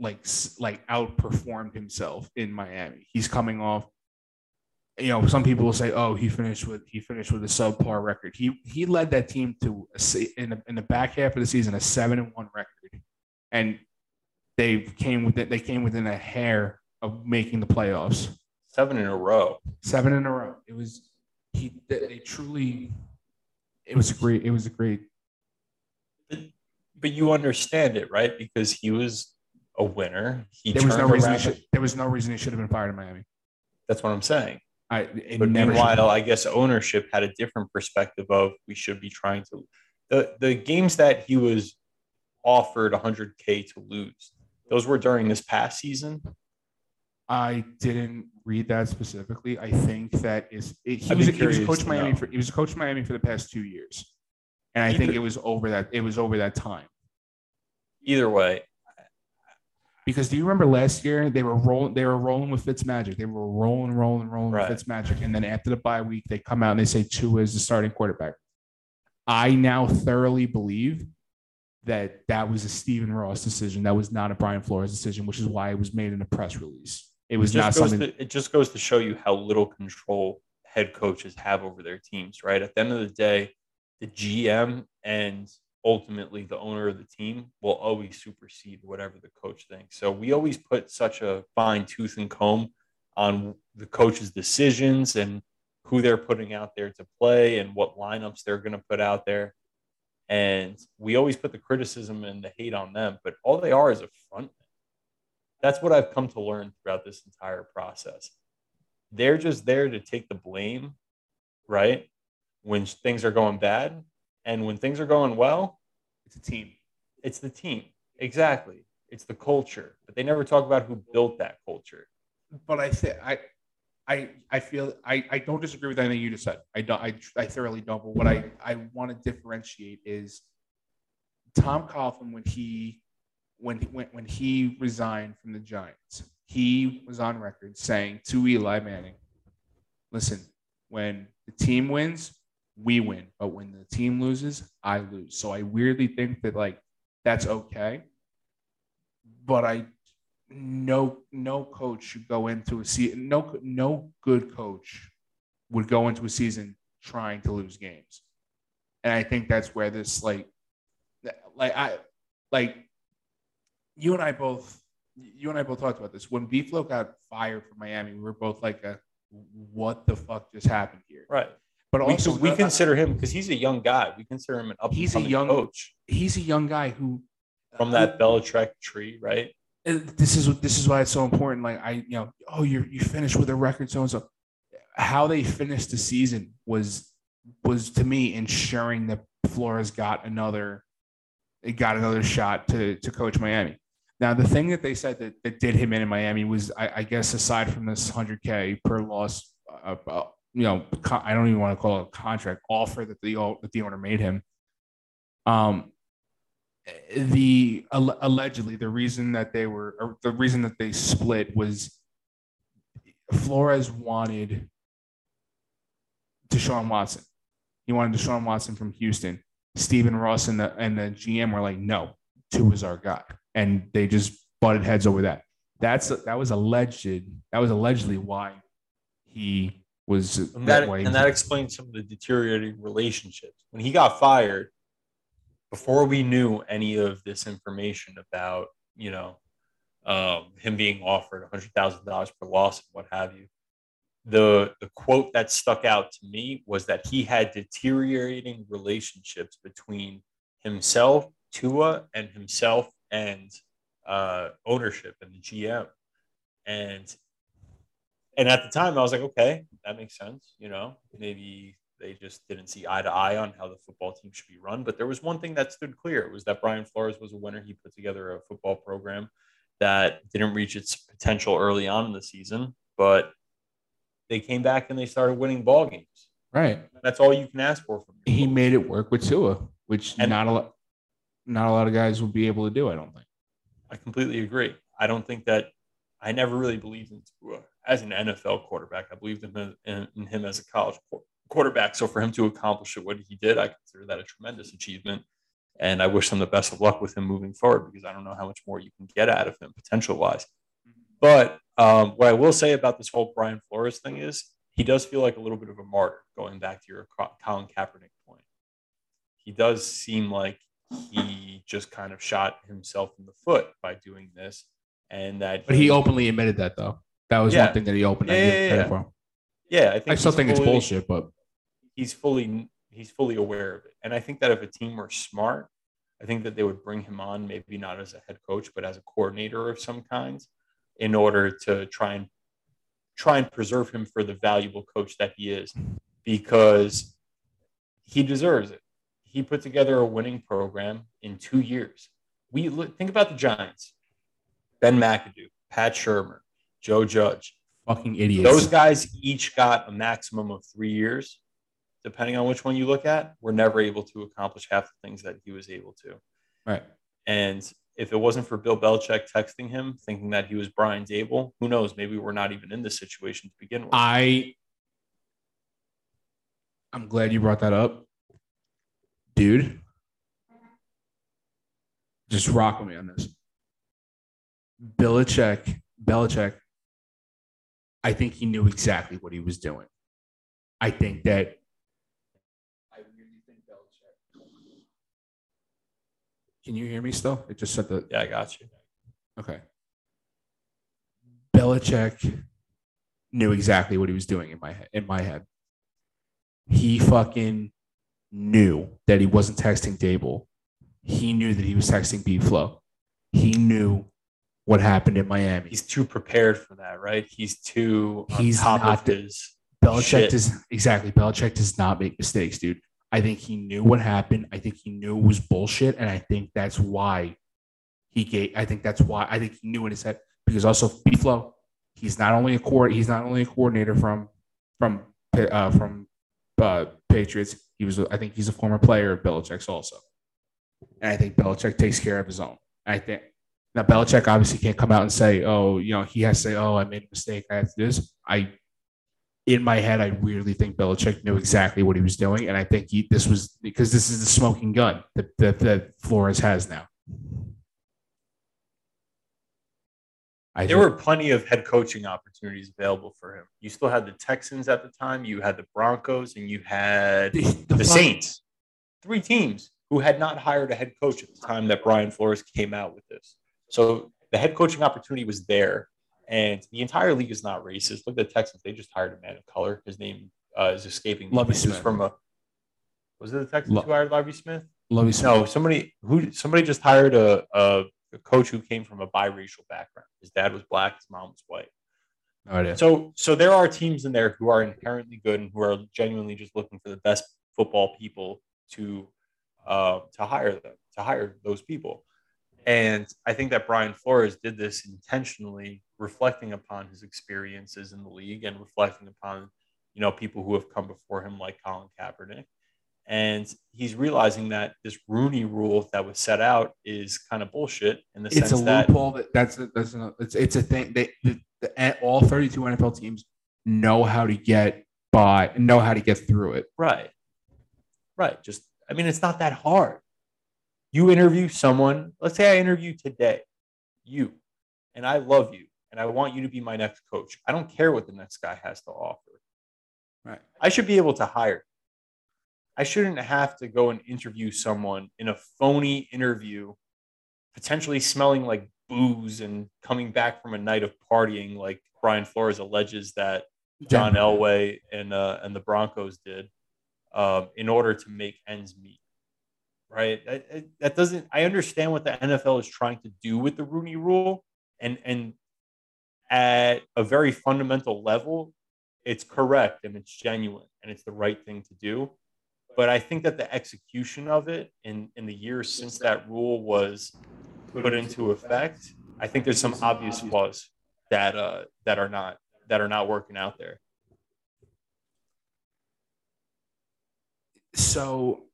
A: like like outperformed himself in Miami. He's coming off. You know, some people will say, "Oh, he finished with he finished with a subpar record." He he led that team to a, in the, in the back half of the season a seven and one record, and they came with it. They came within a hair of making the playoffs.
B: Seven in a row.
A: Seven in a row. It was he. They truly. It was a great. It was a great.
B: But, but you understand it, right? Because he was a winner. He
A: there was no reason. Should, there was no reason he should have been fired in Miami.
B: That's what I'm saying.
A: I,
B: but meanwhile, I guess ownership had a different perspective of we should be trying to the the games that he was offered 100k to lose. Those were during this past season.
A: I didn't read that specifically. I think that is it, he, was, he was a coach Miami for he was a coach Miami for the past two years, and I Either, think it was over that it was over that time.
B: Either way,
A: because do you remember last year they were rolling they were rolling with Fitz Magic. They were rolling, rolling, rolling right. with Fitz Magic. And then after the bye week, they come out and they say Tua is the starting quarterback. I now thoroughly believe that that was a Stephen Ross decision. That was not a Brian Flores decision, which is why it was made in a press release. It was it not something.
B: To, it just goes to show you how little control head coaches have over their teams, right? At the end of the day, the GM and ultimately the owner of the team will always supersede whatever the coach thinks. So we always put such a fine tooth and comb on the coach's decisions and who they're putting out there to play and what lineups they're going to put out there. And we always put the criticism and the hate on them, but all they are is a front. That's what I've come to learn throughout this entire process. They're just there to take the blame, right? When things are going bad and when things are going well,
A: it's a team.
B: It's the team. Exactly. It's the culture. But they never talk about who built that culture.
A: But I say I I I feel I, I don't disagree with anything you just said. I don't I, I thoroughly don't. But what I, I want to differentiate is Tom Coughlin when he when when when he resigned from the Giants, he was on record saying to Eli Manning, listen, when the team wins, we win. But when the team loses, I lose. So I weirdly think that like that's okay. But I no no coach should go into a season. No no good coach would go into a season trying to lose games. And I think that's where this like like I like you and I both you and I both talked about this. When Beeflo got fired from Miami, we were both like a what the fuck just happened here?
B: Right. But also, we, we consider him because he's a young guy. We consider him an up. He's a young coach.
A: He's a young guy who
B: from uh, that Belichick tree, right?
A: Uh, this is this is why it's so important. Like I, you know, oh, you you finished with a record, so and so. How they finished the season was was to me ensuring that Flores got another, it got another shot to to coach Miami. Now, the thing that they said that, that did him in in Miami was, I, I guess, aside from this 100K per loss uh, uh you know, I don't even want to call it a contract offer that the that the owner made him. Um, the allegedly the reason that they were the reason that they split was Flores wanted Deshaun Watson. He wanted Deshaun Watson from Houston. Stephen Ross and the and the GM were like, no, Tua is our guy, and they just butted heads over that. That's that was alleged. That was allegedly why he was
B: And
A: that
B: that,
A: way.
B: and that explains some of the deteriorating relationships. When he got fired, before we knew any of this information about, you know, um, him being offered $100,000 per loss and what have you, the, the quote that stuck out to me was that he had deteriorating relationships between himself, Tua, and himself and uh, ownership and the GM. And and at the time I was like, okay, that makes sense. You know, maybe they just didn't see eye to eye on how the football team should be run. But there was one thing that stood clear: it was that Brian Flores was a winner. He put together a football program that didn't reach its potential early on in the season, but they came back and they started winning ball games.
A: right.
B: That's all you can ask for from
A: He made it work with Tua, which
B: And-
A: not a lot, not a lot of guys would be able to do. I don't think.
B: I completely agree. I don't think that I never really believed in Tua as an NFL quarterback. I believed in him, in, in him as a college quarterback. So for him to accomplish what he did, I consider that a tremendous achievement. And I wish him the best of luck with him moving forward because I don't know how much more you can get out of him potential wise. But um, what I will say about this whole Brian Flores thing is he does feel like a little bit of a martyr, going back to your Colin Kaepernick point. He does seem like he just kind of shot himself in the foot by doing this. And that
A: But he openly admitted that though. That was
B: Yeah.
A: one thing that he opened.
B: Yeah, yeah, yeah.
A: for.
B: yeah, I think
A: I still think it's bullshit, but
B: He's fully he's fully aware of it. And I think that if a team were smart, I think that they would bring him on, maybe not as a head coach, but as a coordinator of some kinds, in order to try and try and preserve him for the valuable coach that he is, because he deserves it. He put together a winning program in two years. We look, think about the Giants: Ben McAdoo, Pat Shurmur, Joe Judge.
A: fucking idiots.
B: Those guys each got a maximum of three years, depending on which one you look at. Were never able to accomplish half the things that he was able to.
A: right.
B: And if it wasn't for Bill Belichick texting him, thinking that he was Brian Daboll, who knows? Maybe we're not even in this situation to begin with.
A: I I'm glad you brought that up. Dude. Just rock with me on this. Belichick, Belichick, I think he knew exactly what he was doing. I think that I really think Belichick. Can you hear me still? It just said the
B: yeah, I got you.
A: Okay. Belichick knew exactly what he was doing in my head. In my head, he fucking knew that he wasn't texting Daboll. He knew that he was texting B Flow. He knew what happened in Miami.
B: He's too prepared for that, right? He's too on
A: He's
B: top
A: not
B: of
A: the-
B: his.
A: Belichick
B: shit.
A: does exactly. Belichick does not make mistakes, dude. I think he knew what happened. I think he knew it was bullshit, and I think that's why he gave. I think that's why I think he knew in his head because also B Flow, he's not only a core. He's not only a coordinator from from uh, from uh, Patriots. He was. I think he's a former player of Belichick's also, and I think Belichick takes care of his own. I think now Belichick obviously can't come out and say, "Oh, you know," he has to say, "Oh, I made a mistake. I have to do this." I in my head, I really think Belichick knew exactly what he was doing, and I think he, this was because this is the smoking gun that, that that Flores has now. I
B: There
A: think-
B: were plenty of head coaching opportunities available for him. You still had the Texans at the time, you had the Broncos, and you had
A: the,
B: the
A: fuck-
B: Saints. Three teams who had not hired a head coach at the time that Brian Flores came out with this. So the head coaching opportunity was there, and the entire league is not racist. Look at the Texans; they just hired a man of color. His name uh, is escaping was
A: Smith.
B: from a. Was it the Texans
A: Lo-
B: who hired Lovie Smith?
A: Lovie Smith.
B: No, somebody who somebody just hired a, a, a coach who came from a biracial background. His dad was black, his mom was white.
A: No idea.
B: So so there are teams in there who are inherently good and who are genuinely just looking for the best football people to uh, to hire them to hire those people. And I think that Brian Flores did this intentionally, reflecting upon his experiences in the league and reflecting upon you know people who have come before him like Colin Kaepernick. And he's realizing that this Rooney rule that was set out is kind of bullshit in the
A: it's a
B: that
A: loophole that that's a, that's a, it's it's a thing. They the, the, all thirty two NFL teams know how to get by, know how to get through it.
B: Right. Right. Just, I mean, it's not that hard. You interview someone, let's say I interview today, you, and I love you, and I want you to be my next coach. I don't care what the next guy has to offer.
A: Right.
B: I should be able to hire. I shouldn't have to go and interview someone in a phony interview, potentially smelling like booze and coming back from a night of partying, like Brian Flores alleges that John Elway and uh, and the Broncos did, um, in order to make ends meet. Right. That, that doesn't. I understand what the NFL is trying to do with the Rooney Rule, and and at a very fundamental level, it's correct and it's genuine and it's the right thing to do. But I think that the execution of it in, in the years since that rule was put into effect, I think there's some obvious flaws that uh, that are not that are not working out there.
A: So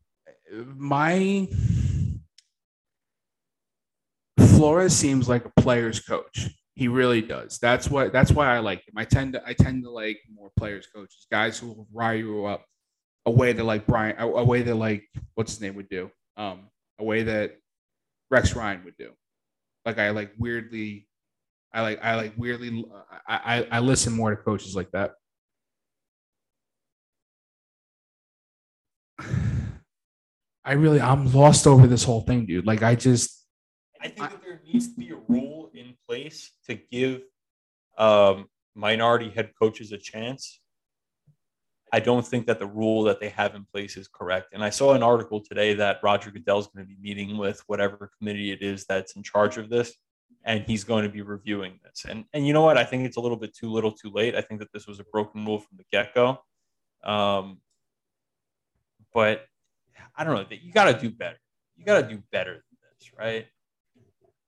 A: my Flores seems like a player's coach. He really does. That's what. That's why I like him. I tend to. I tend to like more players, coaches, guys who will rile you up, a way that like Brian, a, a way that like what's his name would do, um, a way that Rex Ryan would do. Like I like weirdly, I like I like weirdly. I I, I listen more to coaches like that. I really, I'm lost over this whole thing, dude. Like, I just,
B: I think that there needs to be a rule in place to give um, minority head coaches a chance. I don't think that the rule that they have in place is correct. And I saw an article today that Roger Goodell is going to be meeting with whatever committee it is that's in charge of this, and he's going to be reviewing this. And and you know what? I think it's a little bit too little, too late. I think that this was a broken rule from the get go. Um, but I don't know. that You got to do better. You got to do better than this, right?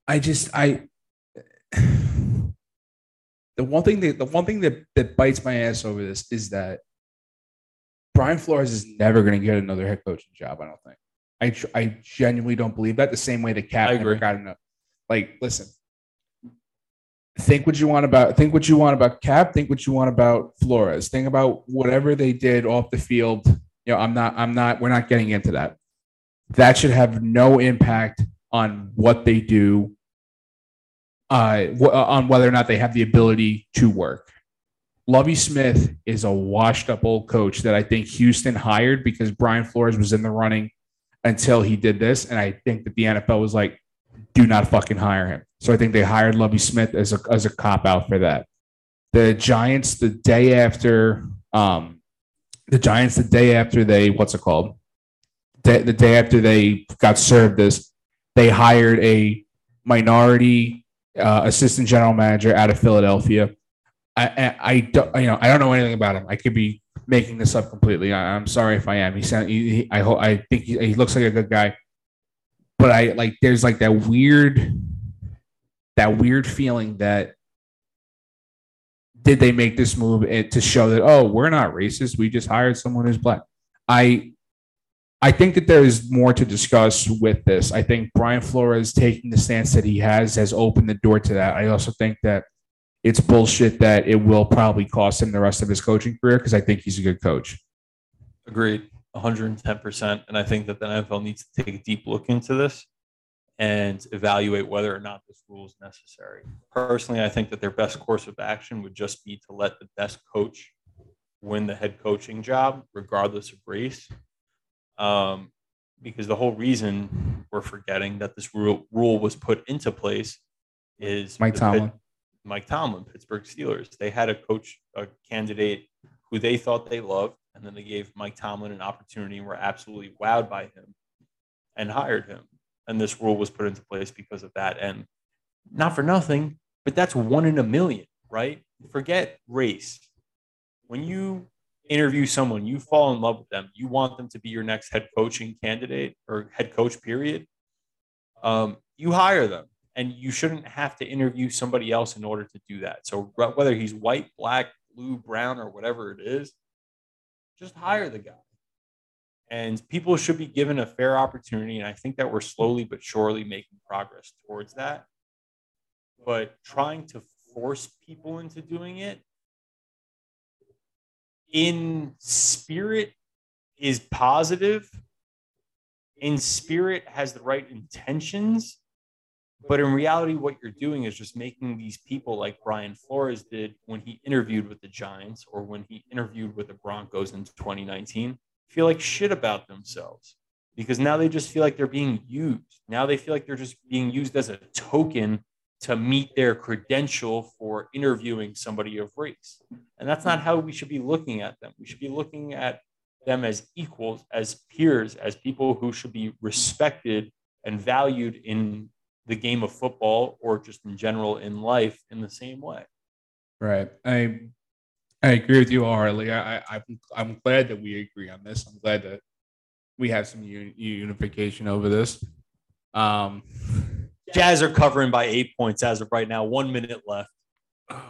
A: I just I the one thing that the one thing that that bites my ass over this is that Brian Flores is never going to get another head coaching job. I don't think. I tr- I genuinely don't believe that. The same way the Cap never got enough. Like, listen. Think what you want about think what you want about Cap. Think what you want about Flores. Think about whatever they did off the field. You know, I'm not. I'm not. We're not getting into that. That should have no impact on what they do uh, w- on whether or not they have the ability to work. Lovie Smith is a washed up old coach that I think Houston hired because Brian Flores was in the running until he did this. And I think that the NFL was like, do not fucking hire him. So I think they hired Lovie Smith as a, as a cop out for that. The Giants, the day after, um, the Giants, the day after they, what's it called? The, the day after they got served this, they hired a minority uh, assistant general manager out of Philadelphia. I, I, don't, you know, I don't know anything about him. I could be making this up completely. I, I'm sorry if I am. He sound, he, he, I hope, I think he, he looks like a good guy, but I like, there's like that weird, that weird feeling that did they make this move eh, to show that oh we're not racist we just hired someone who's black i i think that there is more to discuss with this i think brian flores taking the stance that he has has opened the door to that i also think that it's bullshit that it will probably cost him the rest of his coaching career because i think he's a good coach
B: Agreed, 110%. And I think that the NFL needs to take a deep look into this and evaluate whether or not this rule is necessary. Personally, I think that their best course of action would just be to let the best coach win the head coaching job, regardless of race. Um, because the whole reason we're forgetting that this rule, rule was put into place is
A: Mike Tomlin.
B: Mike Tomlin, Pittsburgh Steelers. They had a coach, a candidate who they thought they loved, and then they gave Mike Tomlin an opportunity and were absolutely wowed by him and hired him. And this rule was put into place because of that. And not for nothing, but that's one in a million, right? Forget race. When you interview someone, you fall in love with them, you want them to be your next head coaching candidate or head coach, period. Um, you hire them and you shouldn't have to interview somebody else in order to do that. So whether he's white, black, blue, brown, or whatever it is, just hire the guy. And people should be given a fair opportunity. And I think that we're slowly but surely making progress towards that. But trying to force people into doing it in spirit is positive, in spirit has the right intentions, But in reality, what you're doing is just making these people like Brian Flores did when he interviewed with the Giants or when he interviewed with the Broncos in 2019 feel like shit about themselves because now they just feel like they're being used. Now they feel like they're just being used as a token to meet their credential for interviewing somebody of race. And that's not how we should be looking at them. We should be looking at them as equals, as peers, as people who should be respected and valued in the game of football or just in general in life in the same way.
A: Right. I I agree with you, Harley. I, I I'm I'm glad that we agree on this. I'm glad that we have some un- unification over this. Um,
B: Jazz are covering by eight points as of right now. One minute left.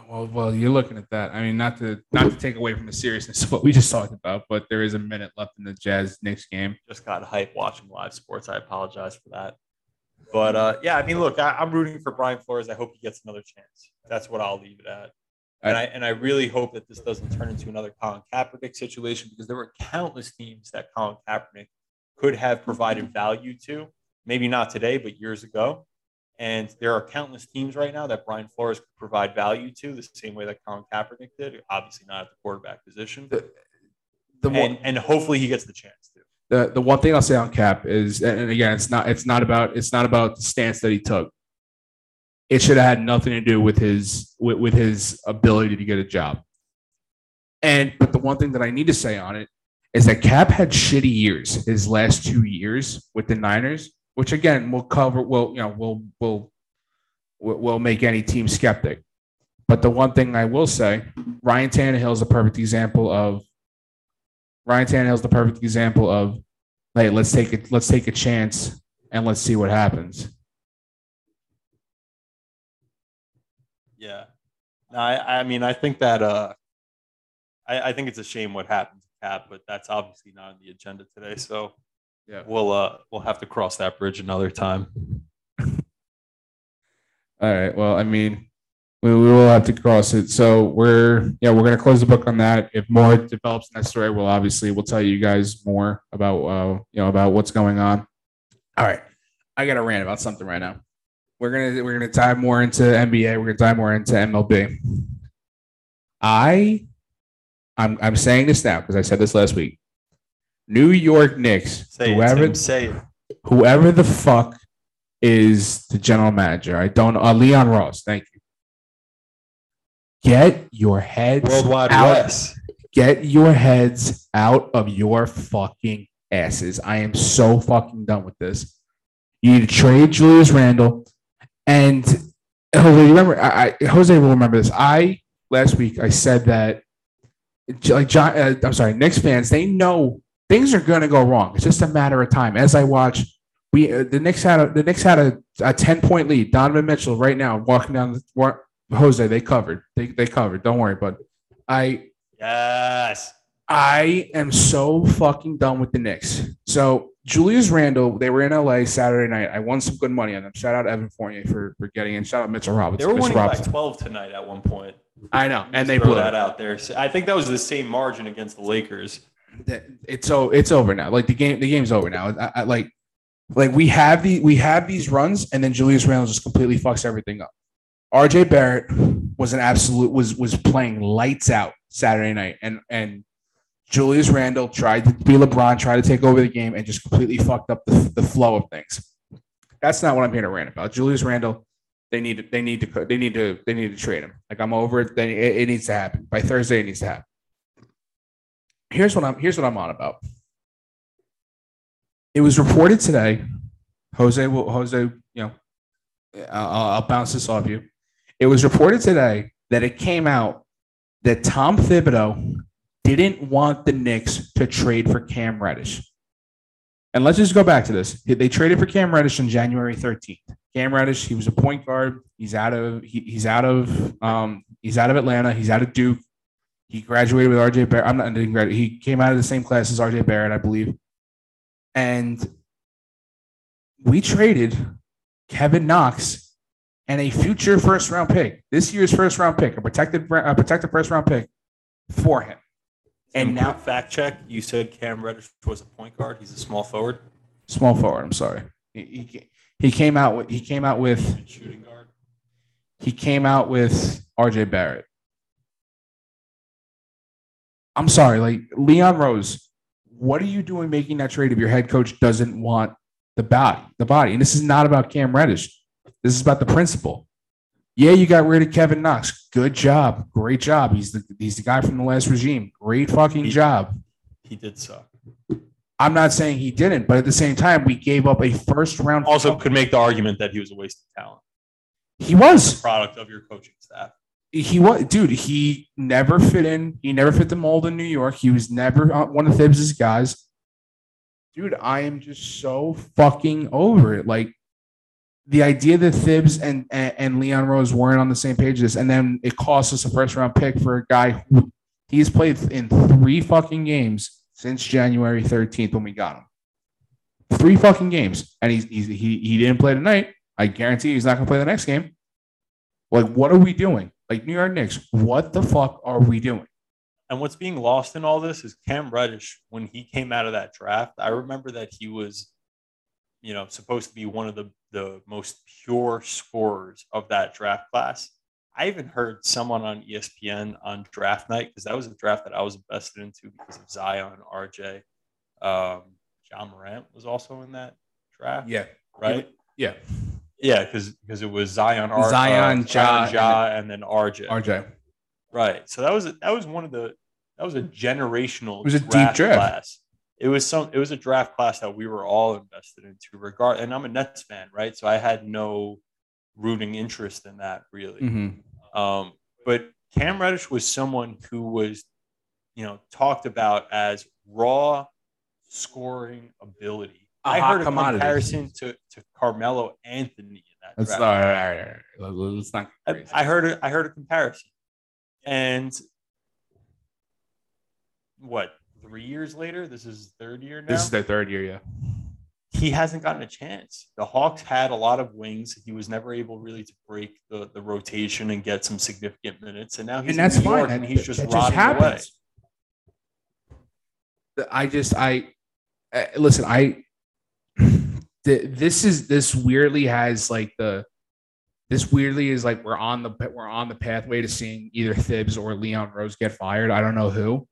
A: well, well, you're looking at that. I mean, not to not to take away from the seriousness of what we just talked about, but there is a minute left in the Jazz Knicks game.
B: Just got hype watching live sports. I apologize for that. But uh, yeah, I mean, look, I, I'm rooting for Brian Flores. I hope he gets another chance. That's what I'll leave it at. And I and I really hope that this doesn't turn into another Colin Kaepernick situation because there were countless teams that Colin Kaepernick could have provided value to. Maybe not today, but years ago. And there are countless teams right now that Brian Flores could provide value to the same way that Colin Kaepernick did. Obviously, not at the quarterback position.
A: The, the
B: and,
A: one
B: and hopefully he gets the chance to.
A: The, the one thing I'll say on Cap is, and again, it's not it's not about it's not about the stance that he took. It should have had nothing to do with his with, with his ability to get a job. And but the one thing that I need to say on it is that Cap had shitty years his last two years with the Niners, which again we'll cover We'll you know we'll will will make any team skeptic. But the one thing I will say, Ryan Tannehill is a perfect example of Ryan Tannehill is the perfect example of, hey, let's take it, let's take a chance and let's see what happens.
B: Yeah. I, I mean, I think that uh, I, I think it's a shame what happened to Cap, but that's obviously not on the agenda today. So
A: Yeah.
B: we'll uh, we'll have to cross that bridge another time.
A: All right. Well, I mean, we, we will have to cross it. So we're yeah, we're gonna close the book on that. If more develops in that story, we'll obviously we'll tell you guys more about uh you know about what's going on. All right. I got to rant about something right now. We're gonna we're gonna dive more into NBA. We're gonna dive more into MLB. I I'm I'm saying this now because I said this last week. New York Knicks,
B: Say
A: whoever
B: it, Tim, say it.
A: whoever the fuck is the general manager. I don't uh, Leon Rose. Thank you. Get your heads
B: Worldwide
A: out.
B: West.
A: Get your heads out of your fucking asses. I am so fucking done with this. You need to trade Julius Randle. And Jose, remember, I, I, Jose will remember this. I, last week, I said that, like, John, uh, I'm sorry, Knicks fans, they know things are going to go wrong. It's just a matter of time. As I watch, we uh, the Knicks had a the Knicks had a, a ten point lead. Donovan Mitchell right now walking down the Jose. They covered. They they covered. Don't worry, but I
B: Yes.
A: I am so fucking done with the Knicks. So Julius Randle, they were in LA Saturday night. I won some good money on them. Shout out Evan Fournier for, for getting in. Shout out Mitchell Robinson.
B: They were
A: Mitchell
B: winning by 12 tonight at one point.
A: I know, and they blew
B: that
A: it.
B: out there. So I think that was the same margin against the Lakers.
A: that- it's so it's over now. Like the game, the game's over now. I, I, like, like we have the we have these runs, and then Julius Randle just completely fucks everything up. RJ Barrett was an absolute was was playing lights out Saturday night, and and Julius Randle tried to be LeBron, tried to take over the game, and just completely fucked up the, the flow of things. That's not what I'm here to rant about. Julius Randle, they need to they need to they need to they need to trade him. Like I'm over it. They, it, it needs to happen by Thursday. It needs to happen here's what I'm here's what I'm on about. It was reported today. Jose will Jose, you know, I'll, I'll bounce this off you. It was reported today that it came out that Tom Thibodeau didn't want the Knicks to trade for Cam Reddish. And let's just go back to this. They traded for Cam Reddish on January 13th. Cam Reddish, he was a point guard. He's out of he, he's out of um he's out of Atlanta. He's out of Duke. He graduated with RJ Barrett. I'm not didn't graduate. He came out of the same class as RJ Barrett, I believe. And we traded Kevin Knox and a future first round pick, this year's first round pick, a protected a protected first round pick for him. And
B: And
A: now
B: fact check, you said Cam Reddish was a point guard. He's a small forward.
A: small forward. I'm sorry. He, he, He came out with he came out with
B: Shooting guard.
A: he came out with RJ Barrett. I'm sorry, like Leon Rose, what are you doing making that trade if your head coach doesn't want the body, the body? And this is not about Cam Reddish. This is about the principle. Yeah, you got rid of Kevin Knox. Good job. Great job. He's the he's the guy from the last regime. Great fucking
B: He-
A: job.
B: He did suck.
A: I'm not saying he didn't, but at the same time, we gave up a first round.
B: Also, could make the argument that he was a waste of talent.
A: he was
B: Product of your coaching staff.
A: he was dude he never fit in he never fit the mold in new york he was never uh, one of Thibs's guys dude i am just so fucking over it like the idea that Thibs and, and and leon rose weren't on the same page this and then it cost us a first round pick for a guy who he's played in three fucking games since january 13th when we got him. Three fucking games. And he's, he's he, he didn't play tonight. I guarantee he's not to play the next game. Like what are we doing? Like New York Knicks, what the fuck are we doing?
B: And what's being lost in all this is Cam Reddish, when he came out of that draft, I remember that he was, you know, supposed to be one of the, the most pure scorers of that draft class. I even heard someone on ESPN on draft night, because that was a draft that I was invested into because of Zion, RJ. Um, John Morant was also in that draft,
A: Yeah,
B: right?
A: yeah.
B: Yeah, because because it was Zion, R-
A: Zion,
B: uh,
A: Ja,
B: Ja, and then RJ.
A: RJ.
B: Right. So that was that was one of the that was a generational
A: It was a deep draft.
B: class. It was some it was a draft class that we were all invested into regard and I'm a Nets fan, right? So I had no rooting interest in that really.
A: Mm-hmm.
B: Um, but Cam Reddish was someone who was, you know, talked about as raw scoring ability.
A: A
B: I heard a
A: commodity.
B: comparison to, to Carmelo Anthony in that
A: That's
B: draft.
A: all right, all right, all right. Let's not.
B: I. I heard a, I heard a comparison, and what three years later? This is third year now.
A: this is their third year. Yeah.
B: he hasn't gotten a chance. The Hawks had a lot of wings. He was never able really to break the, the rotation and get some significant minutes. And now he's
A: and that's
B: in New
A: fine.
B: York
A: And
B: and he's just
A: that
B: rotting away.
A: I just I uh, listen. I th- this is this weirdly has like the this weirdly is like we're on the we're on the pathway to seeing either Thibs or Leon Rose get fired. I don't know who.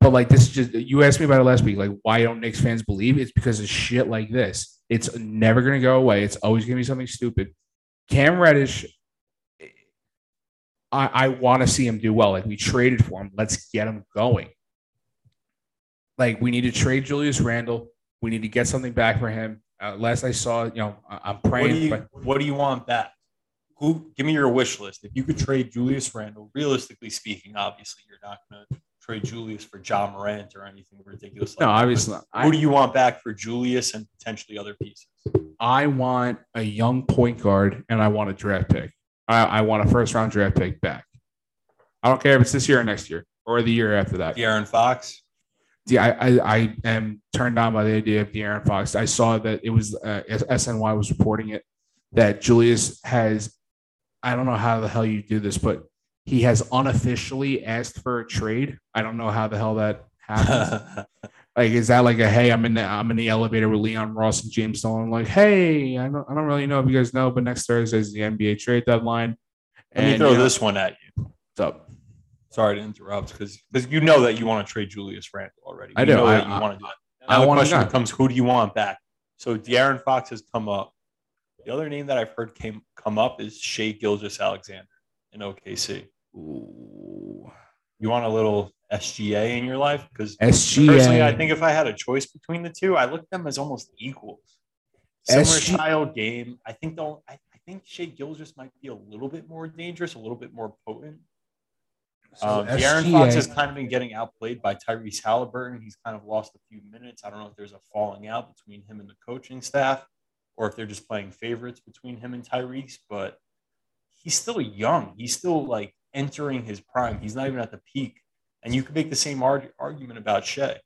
A: But like this, just you asked me about it last week. Like, why don't Knicks fans believe? It's because of shit like this. It's never gonna go away. It's always gonna be something stupid. Cam Reddish, I, I want to see him do well. Like we traded for him. Let's get him going. Like we need to trade Julius Randle. We need to get something back for him. Uh, last I saw, you know, I- I'm
B: What do
A: praying.
B: you
A: but
B: What do you want back? Who? Give me your wish list. If you could trade Julius Randle, realistically speaking, obviously you're not going to trade Julius for John Morant or anything ridiculous. Like
A: no,
B: that.
A: obviously.
B: But Who
A: I,
B: do you want back for Julius and potentially other pieces?
A: I want a young point guard and I want a draft pick. I, I want a first round draft pick back. I don't care if it's this year or next year or the year after that.
B: De'Aaron Fox.
A: Yeah, I, I, I am turned on by the idea of De'Aaron Fox. I saw that it was uh, SNY was reporting it that Julius has. I don't know how the hell you do this, but he has unofficially asked for a trade. I don't know how the hell that happens. like, is that like a hey, I'm in the I'm in the elevator with Leon Rose and James Dolan. Like, hey, I don't I don't really know if you guys know, but next Thursday is the NBA trade deadline.
B: Let me
A: And,
B: throw
A: you know,
B: this one at you.
A: what's up?
B: Sorry to interrupt, because because you know that you want to trade Julius Randle already.
A: I do.
B: know
A: I-
B: that you
A: I-
B: want to do it.
A: I
B: the question becomes, who do you want back? So De'Aaron Fox has come up. The other name that I've heard came come up is Shai Gilgeous-Alexander in OKC.
A: Ooh.
B: You want a little SGA in your life? Because personally, I think if I had a choice between the two, I look at them as almost equals. Similar
A: SG
B: style game. I think they'll. I, I think Shai Gilgeous might be a little bit more dangerous, a little bit more potent.
A: So
B: Um, Fox has kind of been getting outplayed by Tyrese Halliburton. He's kind of lost a few minutes. I don't know if there's a falling out between him and the coaching staff, or if they're just playing favorites between him and Tyrese. But he's still young. He's still like entering his prime. He's not even at the peak. And you could make the same arg- argument about Shai.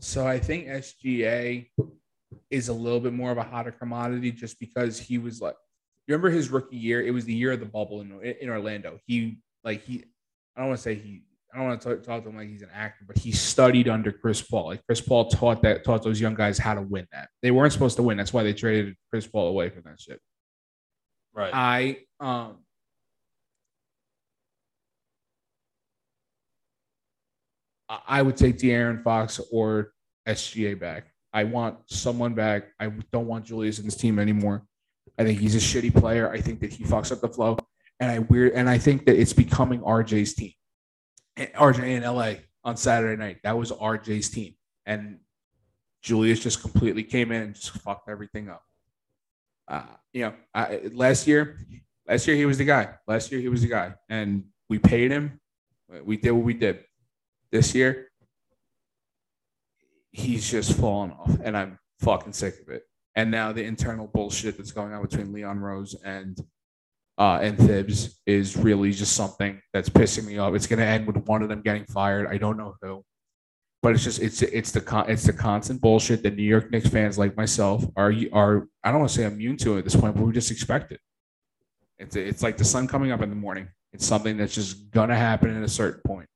A: So I think SGA is a little bit more of a hotter commodity just because he was like, you remember his rookie year? It was the year of the bubble in, in Orlando. He like he, I don't want to say he. I don't want to talk, talk to him like he's an actor, but he studied under Chris Paul. Like Chris Paul taught that taught those young guys how to win that. They weren't supposed to win. That's why they traded Chris Paul away from that shit.
B: Right.
A: I um I- would take De'Aaron Fox or SGA back. I want someone back. I don't want Julius in this team anymore. I think he's a shitty player. I think that he fucks up the flow, and I weird and I think that it's becoming RJ's team. RJ in LA on Saturday night. That was RJ's team, and Julius just completely came in and just fucked everything up. Uh, you know, I, last year, last year he was the guy. Last year he was the guy, and we paid him. We did what we did. This year, he's just fallen off, and I'm fucking sick of it. And now the internal bullshit that's going on between Leon Rose and uh, and Thibs is really just something that's pissing me off. It's going to end with one of them getting fired. I don't know who, but it's just it's it's the con- it's the constant bullshit that New York Knicks fans like myself are are I don't want to say immune to at this point, but we just expect it. It's it's like the sun coming up in the morning. It's something that's just gonna happen at a certain point.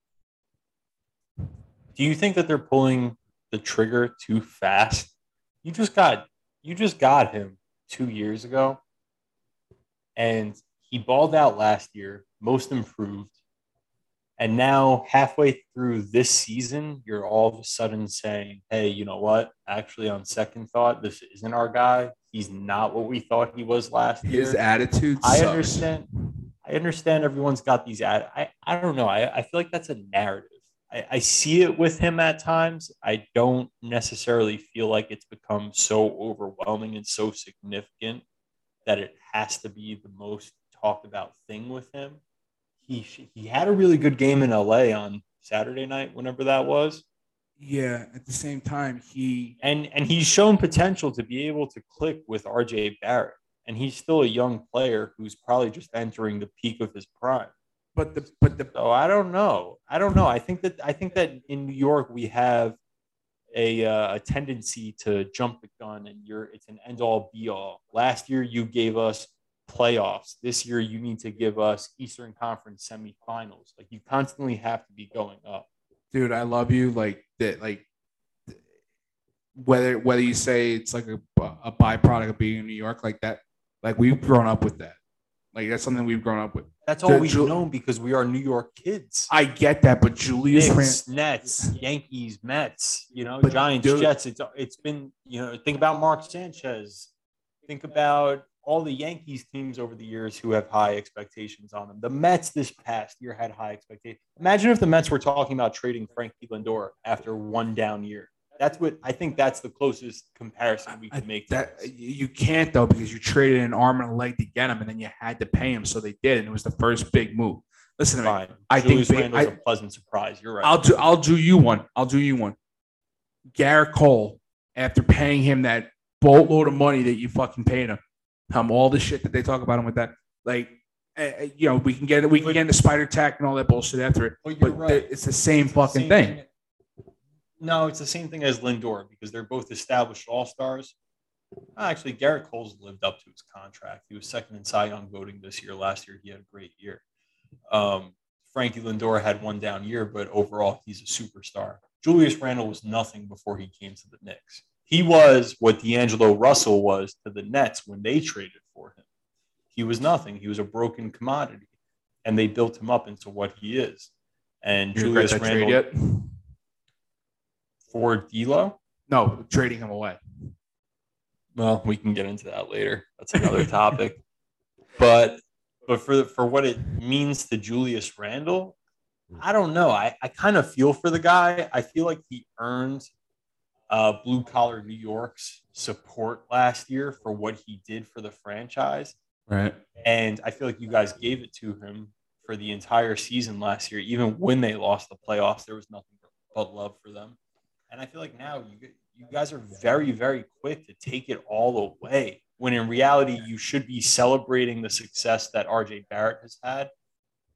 B: Do you think that they're pulling the trigger too fast? You just got you just got him two years ago, and he balled out last year, most improved. And now, halfway through this season, you're all of a sudden saying, hey, you know what? Actually, on second thought, this isn't our guy. He's not what we thought he was last
A: His
B: year.
A: His attitude.
B: I
A: sucks.
B: understand. I understand everyone's got these ad. I, I don't know. I, I feel like that's a narrative. I, I see it with him at times. I don't necessarily feel like it's become so overwhelming and so significant that it has to be the most talked about thing with him. He he had a really good game in LA on Saturday night, whenever that was,
A: Yeah. At the same time, he
B: and and he's shown potential to be able to click with RJ Barrett. And he's still a young player who's probably just entering the peak of his prime.
A: But the but the
B: So I don't know. I don't know. I think that I think that in New York we have a, uh, a tendency to jump the gun, and you're it's an end all be all. Last year you gave us playoffs. This year you need to give us Eastern Conference semifinals. Like you constantly have to be going up.
A: dude, I love you. Like that, like whether whether you say it's like a, a byproduct of being in New York, like that, like we've grown up with that. Like that's something we've grown up with.
B: That's all
A: Ju-
B: we've
A: Ju-
B: known because we are New York kids.
A: I get that, but Julius Rand,
B: Knicks, Nets, Yankees, Mets, you know,
A: But
B: Giants,
A: dude-
B: Jets. It's it's been, you know, think about Mark Sanchez. Think about all the Yankees teams over the years who have high expectations on them. The Mets this past year had high expectations. Imagine if the Mets were talking about trading Frankie Lindor after one down year. That's what I think that's the closest comparison we can make.
A: that
B: this.
A: you can't though because you traded an arm and a leg to get him, and then you had to pay him, so they did, and it was the first big move. Listen to me.
B: Fine.
A: I think
B: Julius
A: they-
B: Randle's
A: I-
B: a pleasant surprise. You're right.
A: I'll do I'll do you one. I'll do you one. Gerrit Cole, after paying him that boatload of money that you fucking paid him, um, all the shit that they talk about him with that, like, uh, you know, we can get we can get into spider tack and all that bullshit after it,
B: But you're
A: but
B: right.
A: it's the same fucking
B: Same
A: thing.
B: No, it's the same thing as Lindor because they're both established all stars. Actually, Gerrit Cole's lived up to his contract. He was second in Cy Young voting this year. Last year, he had a great year. Um, Frankie Lindor had one down year, but overall, he's a superstar. Julius Randle was nothing before he came to the Knicks. He was what D'Angelo Russell was to the Nets when they traded for him. He was nothing. He was a broken commodity, and they built him up into what he is. And
A: You
B: Julius Randle? For D'Lo.
A: No, trading him away.
B: Well, we can get into that later. That's another topic. But but for for what it means to Julius Randle, I don't know. I, I kind of feel for the guy. I feel like he earned uh, blue collar New York's support last year for what he did for the franchise.
A: Right.
B: And I feel like you guys gave it to him for the entire season last year. Even when they lost the playoffs, there was nothing but love for them. And I feel like now you you guys are very very quick to take it all away. When in reality, you should be celebrating the success that RJ Barrett has had,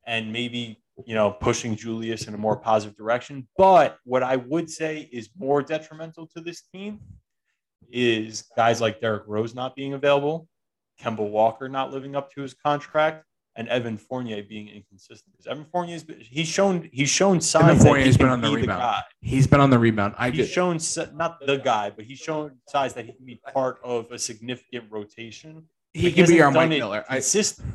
B: and maybe you know pushing Julius in a more positive direction. But what I would say is more detrimental to this team is guys like Derrick Rose not being available, Kemba Walker not living up to his contract, and Evan Fournier being inconsistent. Evan Fournier's been, he's shown he's shown signs
A: Evan
B: that
A: Fournier's
B: he
A: been
B: can
A: on the
B: be
A: rebound.
B: guy.
A: He's been on the rebound. I
B: He's shown not the guy, but he's shown signs that he can be part of a significant rotation.
A: he can be our Mike Miller. I,
B: consistent.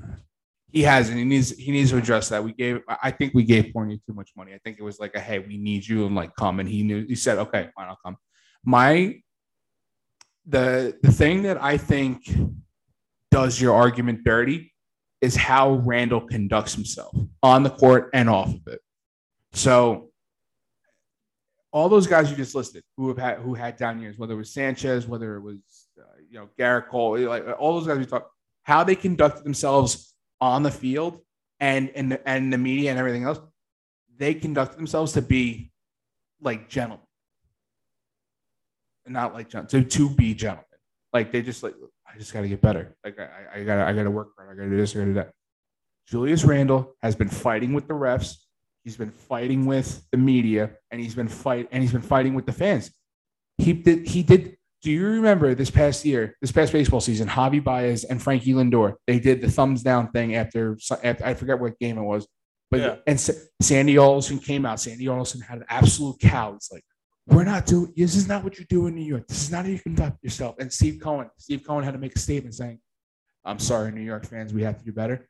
A: he hasn't. He needs he needs to address that. We gave I I think we gave Fournier too much money. I think it was like a hey, we need you and like come. And he knew he said, Okay, fine, I'll come. My the the thing that I think does your argument dirty is how Randle conducts himself on the court and off of it. So all those guys you just listed who have had who had down years, whether it was Sanchez, whether it was uh, you know Gerrit Cole, like all those guys we talked, how they conducted themselves on the field and and the, and the media and everything else, they conducted themselves to be like gentlemen, not like gen- to to be gentlemen. Like they just like I just got to get better. Like I I got to I got to work hard. I got to do this. I got to do that. Julius Randle has been fighting with the refs. He's been fighting with the media, and he's been fight and he's been fighting with the fans. He did. He did. Do you remember this past year, this past baseball season, Javy Baez and Frankie Lindor? They did the thumbs down thing after, after I forget what game it was, but
B: Yeah.
A: and Sa- Sandy Alderson came out. Sandy Alderson had an absolute cow. It's like we're not doing. This is not what you do in New York. This is not how you conduct yourself. And Steve Cohen, Steve Cohen had to make a statement saying, "I'm sorry, New York fans. We have to do better."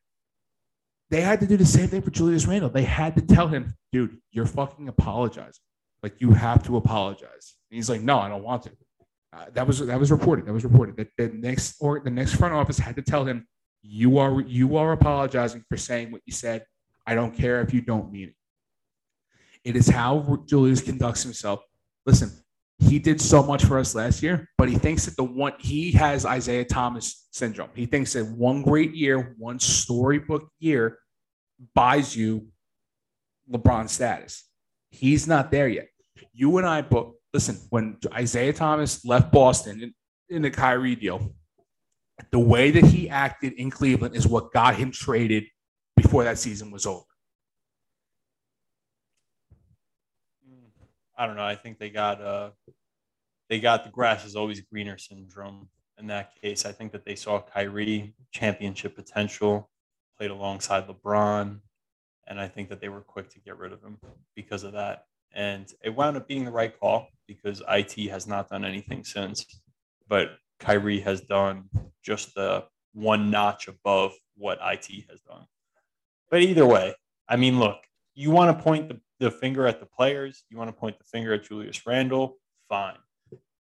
A: They had to do the same thing for Julius Randle. They had to tell him, dude, you're fucking apologizing. Like you have to apologize. And he's like, no, I don't want to. Uh, that was that was reported. That was reported. That the Knicks or the Knicks front office had to tell him, you are you are apologizing for saying what you said. I don't care if you don't mean it. It is how Julius conducts himself. Listen, he did so much for us last year, but he thinks that the one he has Isaiah Thomas syndrome. He thinks that one great year, one storybook year buys you LeBron status. He's not there yet. You and I both listen, when Isaiah Thomas left Boston in, in the Kyrie deal, the way that he acted in Cleveland is what got him traded before that season was over.
B: I don't know. I think they got uh they got the grass is always greener syndrome in that case. I think that they saw Kyrie championship potential, played alongside LeBron, and I think that they were quick to get rid of him because of that. And it wound up being the right call because IT has not done anything since. But Kyrie has done just the one notch above what IT has done. But either way, I mean, look, you want to point the, the finger at the players, you want to point the finger at Julius Randle, fine.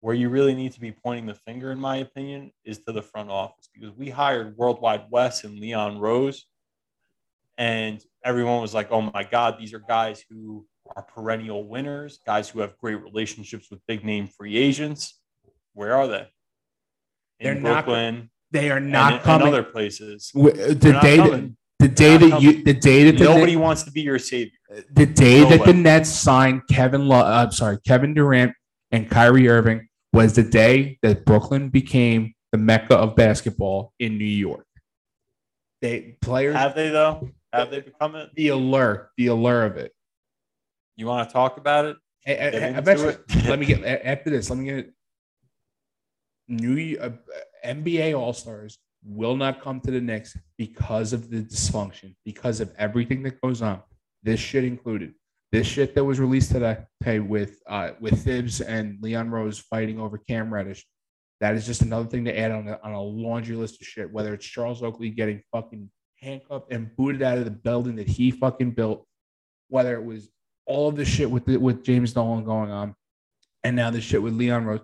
B: Where you really need to be pointing the finger, in my opinion, is to the front office because we hired Worldwide Wes and Leon Rose, and everyone was like, oh my God, these are guys who are perennial winners, guys who have great relationships with big name free agents. Where are they?
A: They're
B: In
A: not-
B: Brooklyn
A: They are not
B: and
A: coming.
B: other places.
A: w- the
B: not
A: day
B: coming.
A: The day that you the day that the
B: Nobody
A: Net-
B: wants to be your savior.
A: the day that the Nets signed Kevin Lo- uh, I'm sorry, Kevin Durant and Kyrie Irving was the day that Brooklyn became the mecca of basketball in New York. They players
B: Have they though? Have they become it?
A: the allure, the allure of it.
B: You want to talk about it?
A: A- a-
B: Get
A: a-
B: into
A: eventually-
B: it.
A: let me get after this. Let me get new uh, NBA All Stars will not come to the Knicks because of the dysfunction, because of everything that goes on. This shit included. This shit that was released today with uh, with Thibs and Leon Rose fighting over Cam Reddish. That is just another thing to add on a, on a laundry list of shit. Whether it's Charles Oakley getting fucking handcuffed and booted out of the building that he fucking built, whether it was all of the shit with the, with James Dolan going on, and now the shit with Leon Rose.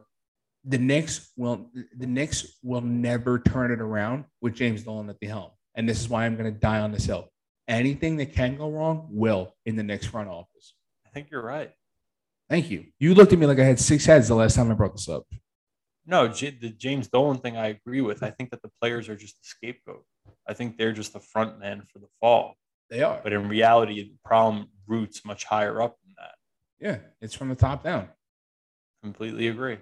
A: The Knicks will the Knicks will never turn it around with James Dolan at the helm, and this is why I'm going to die on this hill. Anything that can go wrong will in the Knicks front office.
B: I think you're right.
A: Thank you. You looked at me like I had six heads the last time I brought this up.
B: No, J- the James Dolan thing I agree with. I think that the players are just the scapegoat. I think they're just the front man for the fall.
A: They are,
B: But in reality, the problem roots much higher up than that.
A: yeah, it's from the top down.
B: Completely agree.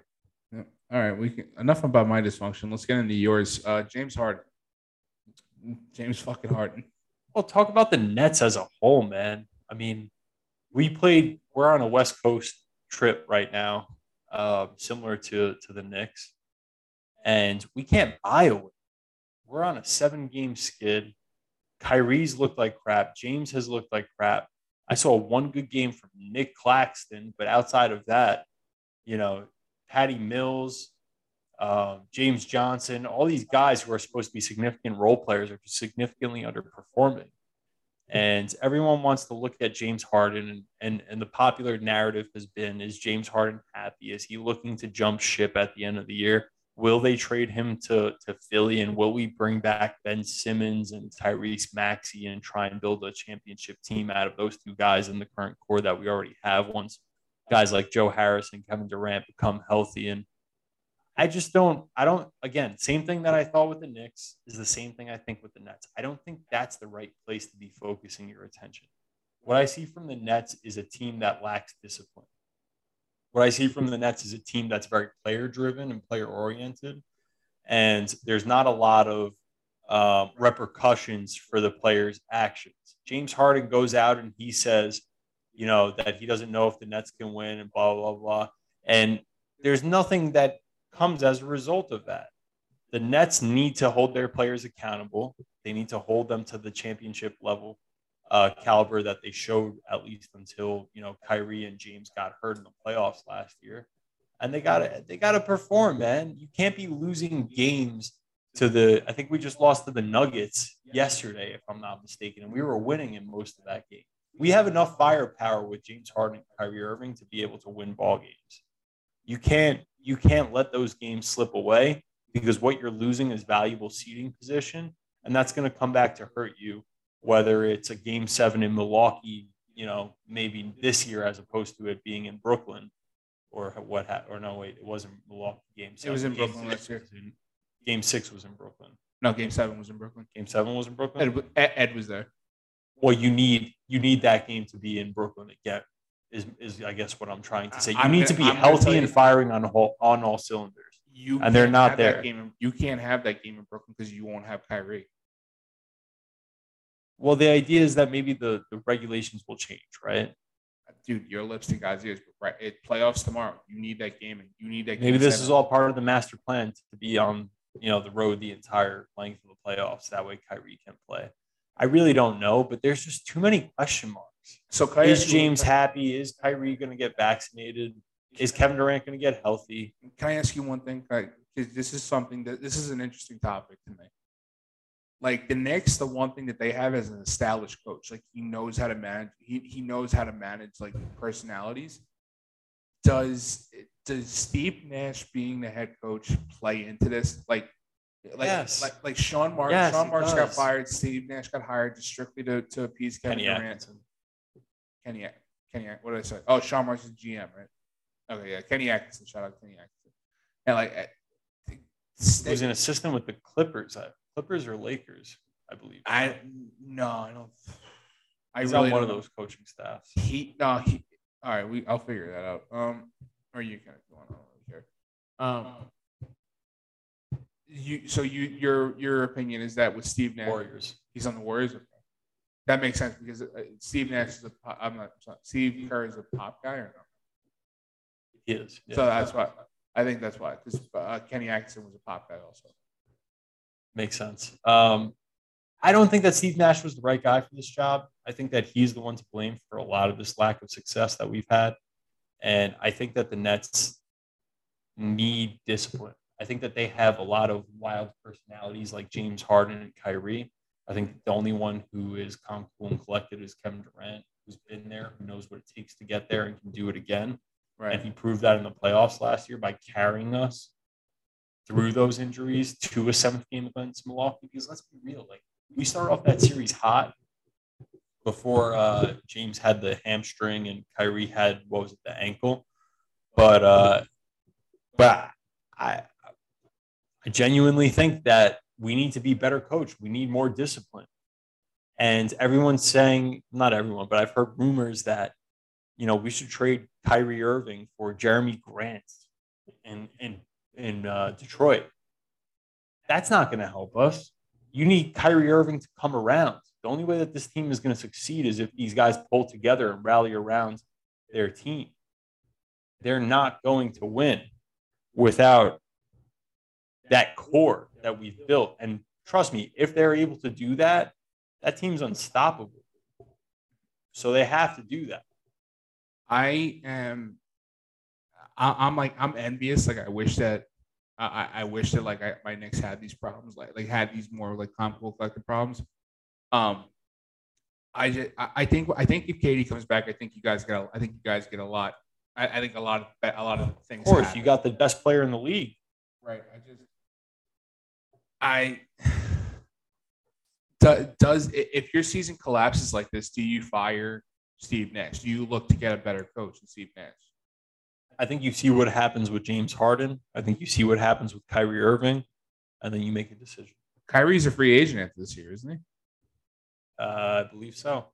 A: All right, we can enough about my dysfunction. Let's get into yours. Uh, James Harden. James fucking Harden.
B: Well, talk about the Nets as a whole, man. I mean, we played. We're on a West Coast trip right now, uh, similar to to the Knicks, and we can't buy a win. We're on a seven game skid. Kyrie's looked like crap. James has looked like crap. I saw one good game from Nic Claxton, but outside of that, you know, Patty Mills, uh, James Johnson, all these guys who are supposed to be significant role players are just significantly underperforming. And everyone wants to look at James Harden, and, and, and the popular narrative has been is James Harden happy? Is he looking to jump ship at the end of the year? Will they trade him to, to Philly? And will we bring back Ben Simmons and Tyrese Maxey and try and build a championship team out of those two guys in the current core that we already have once guys like Joe Harris and Kevin Durant become healthy? And I just don't, I don't, again, same thing that I thought with the Knicks is the same thing I think with the Nets. I don't think that's the right place to be focusing your attention. What I see from the Nets is a team that lacks discipline. What I see from the Nets is a team that's very player driven and player oriented. And there's not a lot of um, repercussions for the players' actions. James Harden goes out and he says, you know, that he doesn't know if the Nets can win and blah, blah, blah. And there's nothing that comes as a result of that. The Nets need to hold their players accountable. They need to hold them to the championship level uh, caliber that they showed at least until you know Kyrie and James got hurt in the playoffs last year, and they got to they got to perform, man. You can't be losing games to the. I think we just lost to the Nuggets yesterday, if I'm not mistaken, and we were winning in most of that game. We have enough firepower with James Harden and Kyrie Irving to be able to win ball games. You can't you can't let those games slip away because what you're losing is valuable seating position, and that's going to come back to hurt you. Whether it's a game seven in Milwaukee, you know, maybe this year as opposed to it being in Brooklyn, or what? Ha- or no, wait, it wasn't Milwaukee game seven.
A: It was in
B: Game
A: Brooklyn last year.
B: in- game six was in Brooklyn.
A: No, game seven was in Brooklyn.
B: Game seven was in Brooklyn.
A: Ed, Ed was there.
B: Well, you need you need that game to be in Brooklyn to get is is I guess what I'm trying to say. You
A: I'm
B: need
A: gonna-
B: to be
A: I'm
B: healthy and firing on all on all cylinders.
A: You
B: And they're not there.
A: In, you can't have that game in Brooklyn because you won't have Kyrie.
B: Well, the idea is that maybe the the regulations will change, right?
A: Dude, your lips to God's ears. Right, it playoffs tomorrow. You need that game, and you need that.
B: Maybe this
A: seven.
B: is all part of the master plan to be on you know the road the entire length of the playoffs. That way, Kyrie can play. I really don't know, but there's just too many question marks.
A: So I
B: Is James happy? Is Kyrie going to get vaccinated? Is Kevin Durant going to get healthy?
A: Can I ask you one thing? Because this is something that this is an interesting topic to me. Like the Knicks, the one thing that they have is an established coach. Like he knows how to manage. He he knows how to manage like personalities. Does does Steve Nash being the head coach play into this? Like, like
B: Yes.
A: like, like Sean Marks.
B: Yes,
A: Sean
B: it
A: Marks got fired. Steve Nash got hired just strictly to, to appease Kevin
B: Kenny
A: Durant.
B: Atkinson.
A: Kenny, Kenny, what did I say? Oh, Sean Marks is GM, right? Okay, yeah, Kenny Atkinson. Shout out Kenny Atkinson. And like, I-
B: He was an assistant with the Clippers. uh, Clippers or Lakers, I believe.
A: I no, I don't. I
B: He's
A: really
B: on one of
A: don't-
B: those coaching staffs.
A: He no, he. All right, we. I'll figure that out. Um, or you kind of you on. I don't really care. Um, you. So you your your opinion is that with Steve Nash,
B: Warriors.
A: he's on the Warriors. That makes sense because uh, Steve Nash is a. pop- I'm not. sorry, Steve Kerr is a pop guy or no?
B: He is. yeah.
A: So that's why. I think that's why because uh, Kenny Atkinson was a pop guy also.
B: Makes sense. Um, I don't think that Steve Nash was the right guy for this job. I think that he's the one to blame for a lot of this lack of success that we've had. And I think that the Nets need discipline. I think that they have a lot of wild personalities like James Harden and Kyrie. I think the only one who is calm, cool, and collected is Kevin Durant, who's been there, who knows what it takes to get there and can do it again.
A: Right.
B: And he proved that in the playoffs last year by carrying us through those injuries to a seventh game against Milwaukee. Because let's be real, like we started off that series hot before uh, James had the hamstring and Kyrie had what was it, the ankle. But uh, but I I genuinely think that we need to be better coached. We need more discipline. And everyone's saying, not everyone, but I've heard rumors that you know, we should trade Kyrie Irving for Jerami Grant in in in uh, Detroit. That's not going to help us. You need Kyrie Irving to come around. The only way that this team is going to succeed is if these guys pull together and rally around their team. They're not going to win without that core that we've built. And trust me, if they're able to do that, that team's unstoppable. So they have to do that.
A: I am. I, I'm like I'm envious. Like I wish that I, I wish that like I, my Knicks had these problems, like like had these more like comical collective problems. Um, I just I think I think if Katie comes back, I think you guys get a, I think you guys get a lot. I, I think a lot of a lot of things.
B: Of course,
A: happen.
B: you got the best player in the league.
A: Right. I just I does if your season collapses like this, do you fire Steve Nash? Do you look to get a better coach than Steve Nash?
B: I think you see what happens with James Harden. I think you see what happens with Kyrie Irving, and then you make a decision.
A: Kyrie's a free agent after this year, isn't he?
B: Uh, I believe so.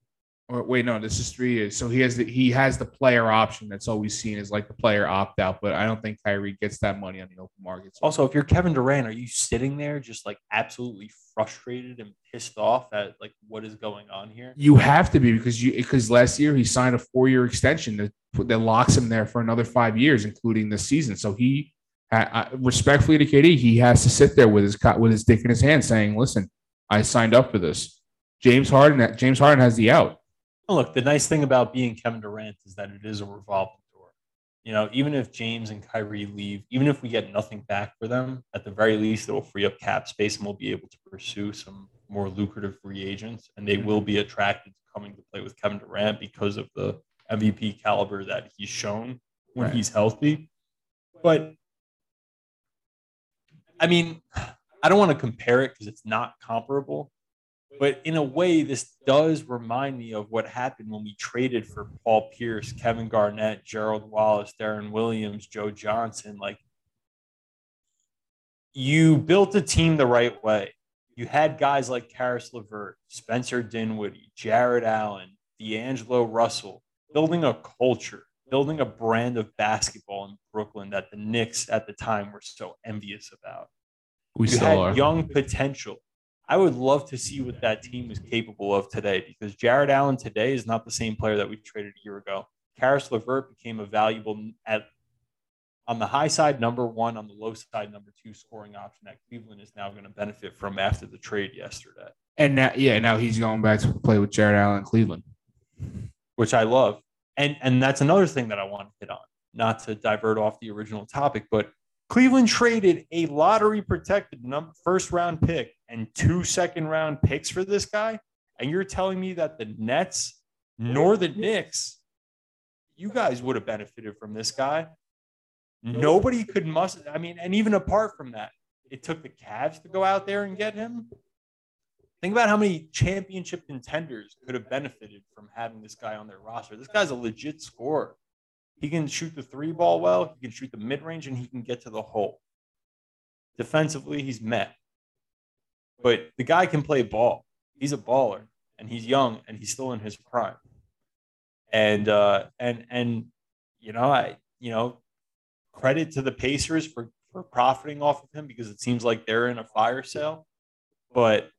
A: Or wait, no, this is three years. So he has the he has the player option that's always seen as like the player opt out, but I don't think Kyrie gets that money on the open market.
B: Also, if you're Kevin Durant, are you sitting there just like absolutely frustrated and pissed off at like what is going on here?
A: You have to be because you because last year he signed a four year extension that that locks him there for another five years, including this season. So he, uh, respectfully to KD, he has to sit there with his with his dick in his hand, saying, "Listen, I signed up for this." James Harden, James Harden has the out.
B: Look, the nice thing about being Kevin Durant is that it is a revolving door. You know, even if James and Kyrie leave, even if we get nothing back for them, at the very least, it will free up cap space and we'll be able to pursue some more lucrative free agents. And they will be attracted to coming to play with Kevin Durant because of the MVP caliber that he's shown when right. he's healthy. But I mean, I don't want to compare it because it's not comparable. But in a way, this does remind me of what happened when we traded for Paul Pierce, Kevin Garnett, Gerald Wallace, Deron Williams, Joe Johnson. Like, you built a team the right way. You had guys like Caris LeVert, Spencer Dinwiddie, Jarrett Allen, D'Angelo Russell, building a culture, building a brand of basketball in Brooklyn that the Knicks at the time were so envious about. We you had are. young potential. I would love to see what that team is capable of today because Jarrett Allen today is not the same player that we traded a year ago. Caris LeVert became a valuable at on the high side number one, on the low side number two scoring option that Cleveland is now going to benefit from after the trade yesterday.
A: And now, yeah, now he's going back to play with Jarrett Allen in Cleveland,
B: which I love. And and that's another thing that I want to hit on. Not to divert off the original topic, but Cleveland traded a lottery protected number, first round pick and two second round picks for this guy. And you're telling me that the Nets nor the Knicks, you guys would have benefited from this guy. Nobody could muster. I mean, and even apart from that, it took the Cavs to go out there and get him. Think about how many championship contenders could have benefited from having this guy on their roster. This guy's a legit scorer. He can shoot the three ball well, he can shoot the mid range, and he can get to the hole. Defensively, he's met. But the guy can play ball. He's a baller, and he's young, and he's still in his prime. And uh, and and you know, I you know, credit to the Pacers for for profiting off of him because it seems like they're in a fire sale. But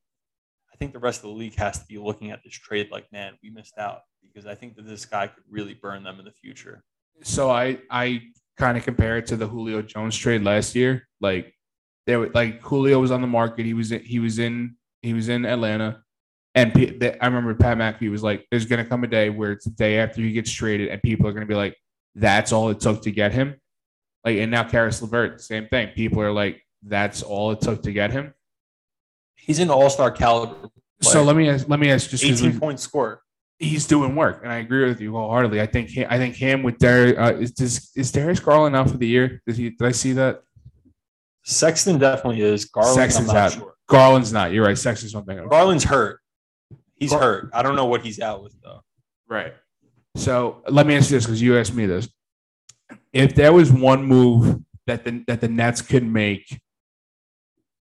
B: I think the rest of the league has to be looking at this trade like, man, we missed out because I think that this guy could really burn them in the future
A: so I I kind of compare it to the Julio Jones trade last year. Like there, were, like Julio was on the market. He was in, he was in he was in Atlanta, and P- I remember Pat McAfee was like, "There's going to come a day where it's the day after he gets traded, and people are going to be like, that's all it took to get him." Like, and now Caris LeVert, same thing. People are like, "That's all it took to get him."
B: He's an All Star caliber. Player.
A: So let me ask, let me ask just
B: 18 point score
A: he's doing work, and I agree with you wholeheartedly. I think he, I think him with Derek uh, is is, is Darius Garland out for the year? Did he? Did I see that?
B: Sexton definitely is. Garland, Sexton's out. Sure.
A: Garland's not. You're right. Sexton's one thing.
B: Garland's hurt. He's Gar- hurt. I don't know what he's out with though.
A: Right. So let me ask you this because you asked me this. If there was one move that the that the Nets could make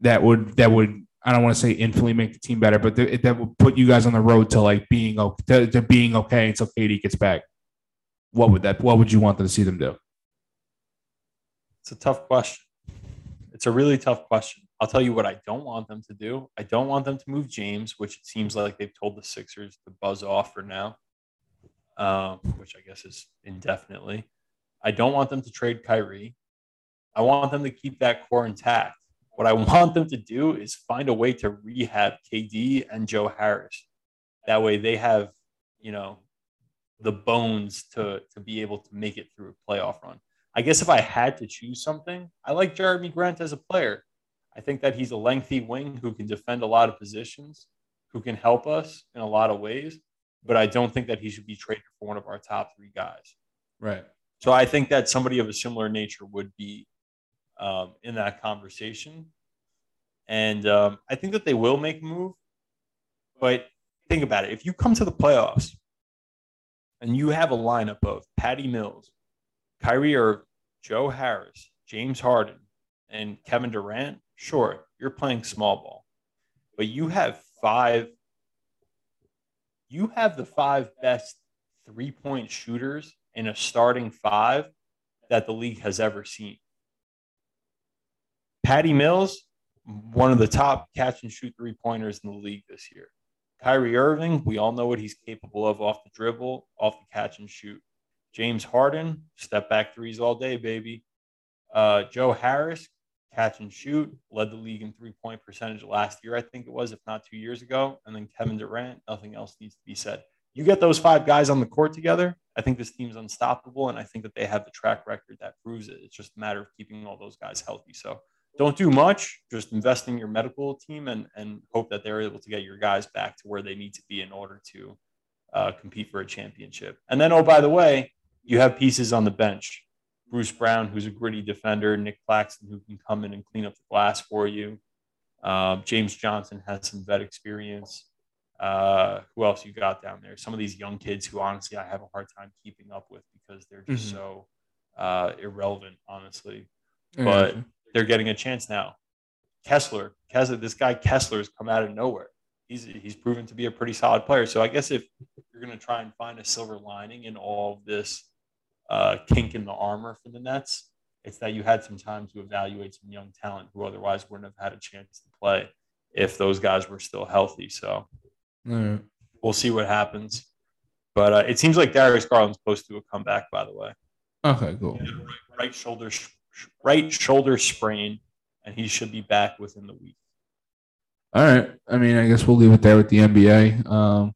A: that would that would I don't want to say infinitely make the team better, but th- that would put you guys on the road to like being okay, to, to being okay until Katie gets back. What would that? What would you want them to see them do?
B: It's a tough question. It's a really tough question. I'll tell you what I don't want them to do. I don't want them to move James, which it seems like they've told the Sixers to buzz off for now, um, which I guess is indefinitely. I don't want them to trade Kyrie. I want them to keep that core intact. What I want them to do is find a way to rehab KD and Joe Harris That way they have, you know, the bones to to be able to make it through a playoff run. I guess if I had to choose something, I like Jerami Grant as a player. I think that he's a lengthy wing who can defend a lot of positions, who can help us in a lot of ways, but I don't think that he should be traded for one of our top three guys.
A: Right.
B: So I think that somebody of a similar nature would be um, in that conversation. And um, I think that they will make a move. But think about it. If you come to the playoffs and you have a lineup of Patty Mills, Kyrie Irving, Joe Harris, James Harden, and Kevin Durant, sure, you're playing small ball. But you have five, you have the five best three point shooters in a starting five that the league has ever seen. Patty Mills, one of the top catch and shoot three pointers in the league this year. Kyrie Irving, we all know what he's capable of off the dribble, off the catch and shoot. James Harden, step back threes all day, baby. Uh, Joe Harris, catch and shoot, led the league in three point percentage last year, I think it was, if not two years ago. And then Kevin Durant, nothing else needs to be said. You get those five guys on the court together, I think this team's unstoppable. And I think that they have the track record that proves it. It's just a matter of keeping all those guys healthy. So don't do much, just invest in your medical team and, and hope that they're able to get your guys back to where they need to be in order to uh, compete for a championship. And then, oh, by the way, you have pieces on the bench. Bruce Brown, who's a gritty defender, Nic Claxton, who can come in and clean up the glass for you. Um, James Johnson has some vet experience. Uh, who else you got down there? Some of these young kids who honestly I have a hard time keeping up with because they're just mm-hmm. so uh, irrelevant, honestly. But they're getting a chance now. Kessler, Kessler, this guy Kessler has come out of nowhere. He's he's proven to be a pretty solid player. So I guess if you're going to try and find a silver lining in all of this uh, kink in the armor for the Nets, it's that you had some time to evaluate some young talent who otherwise wouldn't have had a chance to play if those guys were still healthy. So mm. we'll see what happens. But uh, it seems like Darius Garland's close to a comeback, by the way.
A: Okay, cool.
B: Right, right shoulder right shoulder sprain, and he should be back within the week.
A: All right. I mean, I guess we'll leave it there with the NBA. Um,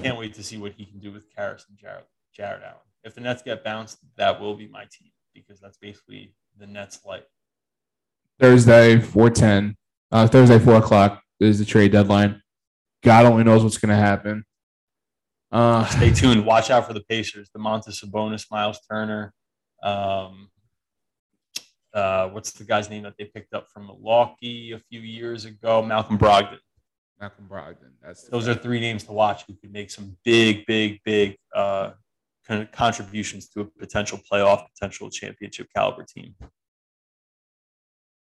B: Can't wait to see what he can do with Caris and Jared, Jarrett Allen. If the Nets get bounced, that will be my team because that's basically the Nets' life.
A: Thursday, 410. Uh, Thursday, 4 o'clock is the trade deadline. God only knows what's going to happen.
B: Uh, Stay tuned. Watch out for the Pacers. the Domantas Sabonis, Miles Turner, um, uh, what's the guy's name that they picked up from Milwaukee a few years ago? Malcolm Brogdon.
A: Malcolm Brogdon. That's
B: those guy. are three names to watch who could make some big, big, big uh, contributions to a potential playoff, potential championship caliber team.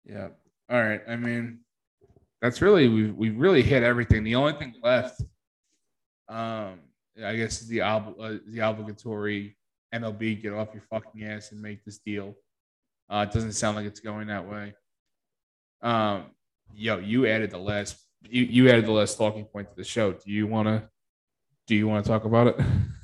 A: Yeah. All right. I mean, that's really we've we've really hit everything. The only thing left, um, I guess, is the ob- uh, the obligatory MLB get off your fucking ass and make this deal. Uh, it doesn't sound like it's going that way. Um, yo, you added the last you, you added the last talking point to the show. Do you want to do you want to talk about it?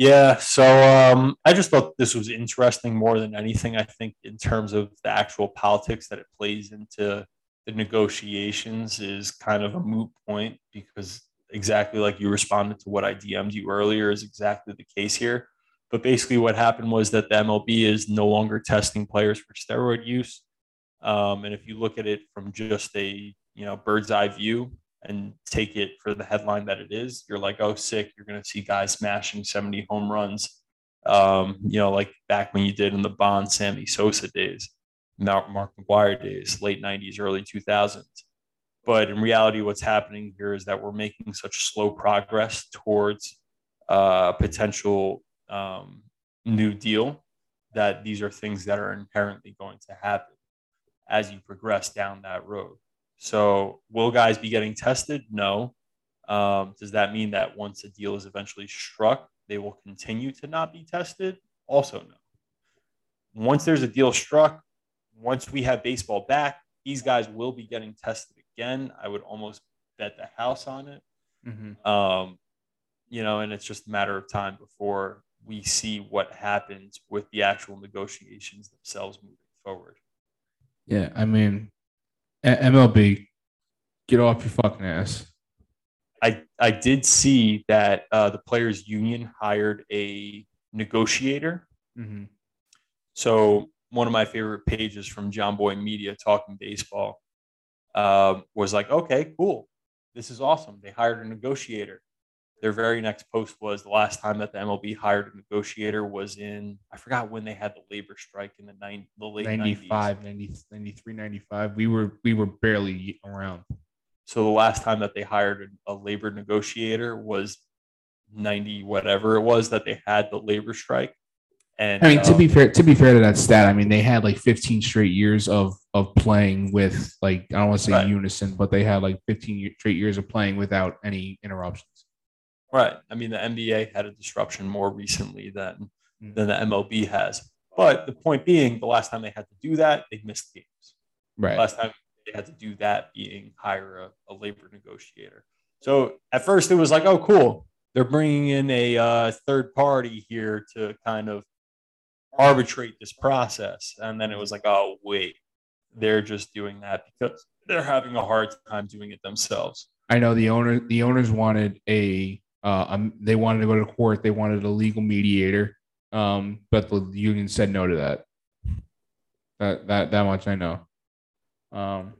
B: Yeah, so um, I just thought this was interesting more than anything. I think in terms of the actual politics that it plays into the negotiations is kind of a moot point because exactly like you responded to what I DM'd you earlier is exactly the case here. But basically, what happened was that the MLB is no longer testing players for steroid use. Um, and if you look at it from just a you know bird's eye view and take it for the headline that it is, you're like, oh, sick! You're going to see guys smashing 70 home runs. Um, you know, like back when you did in the Bond, Sammy Sosa days, Mark, McGwire days, late 90s, early 2000s. But in reality, what's happening here is that we're making such slow progress towards uh, potential um, new deal that these are things that are inherently going to happen as you progress down that road. So, will guys be getting tested? No. Um, does that mean that once a deal is eventually struck, they will continue to not be tested? Also, no. Once there's a deal struck, once we have baseball back, these guys will be getting tested again. I would almost bet the house on it. Mm-hmm. Um, you know, and it's just a matter of time before we see what happens with the actual negotiations themselves moving forward.
A: Yeah, I mean, MLB, get off your fucking ass.
B: I I did see that uh, the players' union hired a negotiator.
A: Mhm.
B: So one of my favorite pages from Jomboy Media talking baseball um, was like, okay, cool, this is awesome. They hired a negotiator. Their very next post was the last time that the MLB hired a negotiator was in I forgot when they had the labor strike in the nine the late 90s.
A: 95, 90, 93, 95. We were we were barely around.
B: So the last time that they hired a, a labor negotiator was 90 whatever it was that they had the labor strike. And
A: I mean, to
B: um,
A: be fair, to be fair to that stat, I mean they had like 15 straight years of of playing with like I don't want to say
B: Right.
A: unison, but they had like 15 ye- straight years of playing without any interruptions.
B: Right. I mean the NBA had a disruption more recently than
A: Mm.
B: than the MLB has. But the point being, the last time they had to do that, they missed games.
A: Right.
B: Last time they had to do that being hire a, a labor negotiator. So at first it was like, oh, cool. They're bringing in a uh, third party here to kind of arbitrate this process. And then it was like, oh, wait, they're just doing that because they're having a hard time doing it themselves.
A: I know the owner the owners wanted a uh um, they wanted to go to court. They wanted a legal mediator. Um, but the union said no to that. That that that much I know. Um,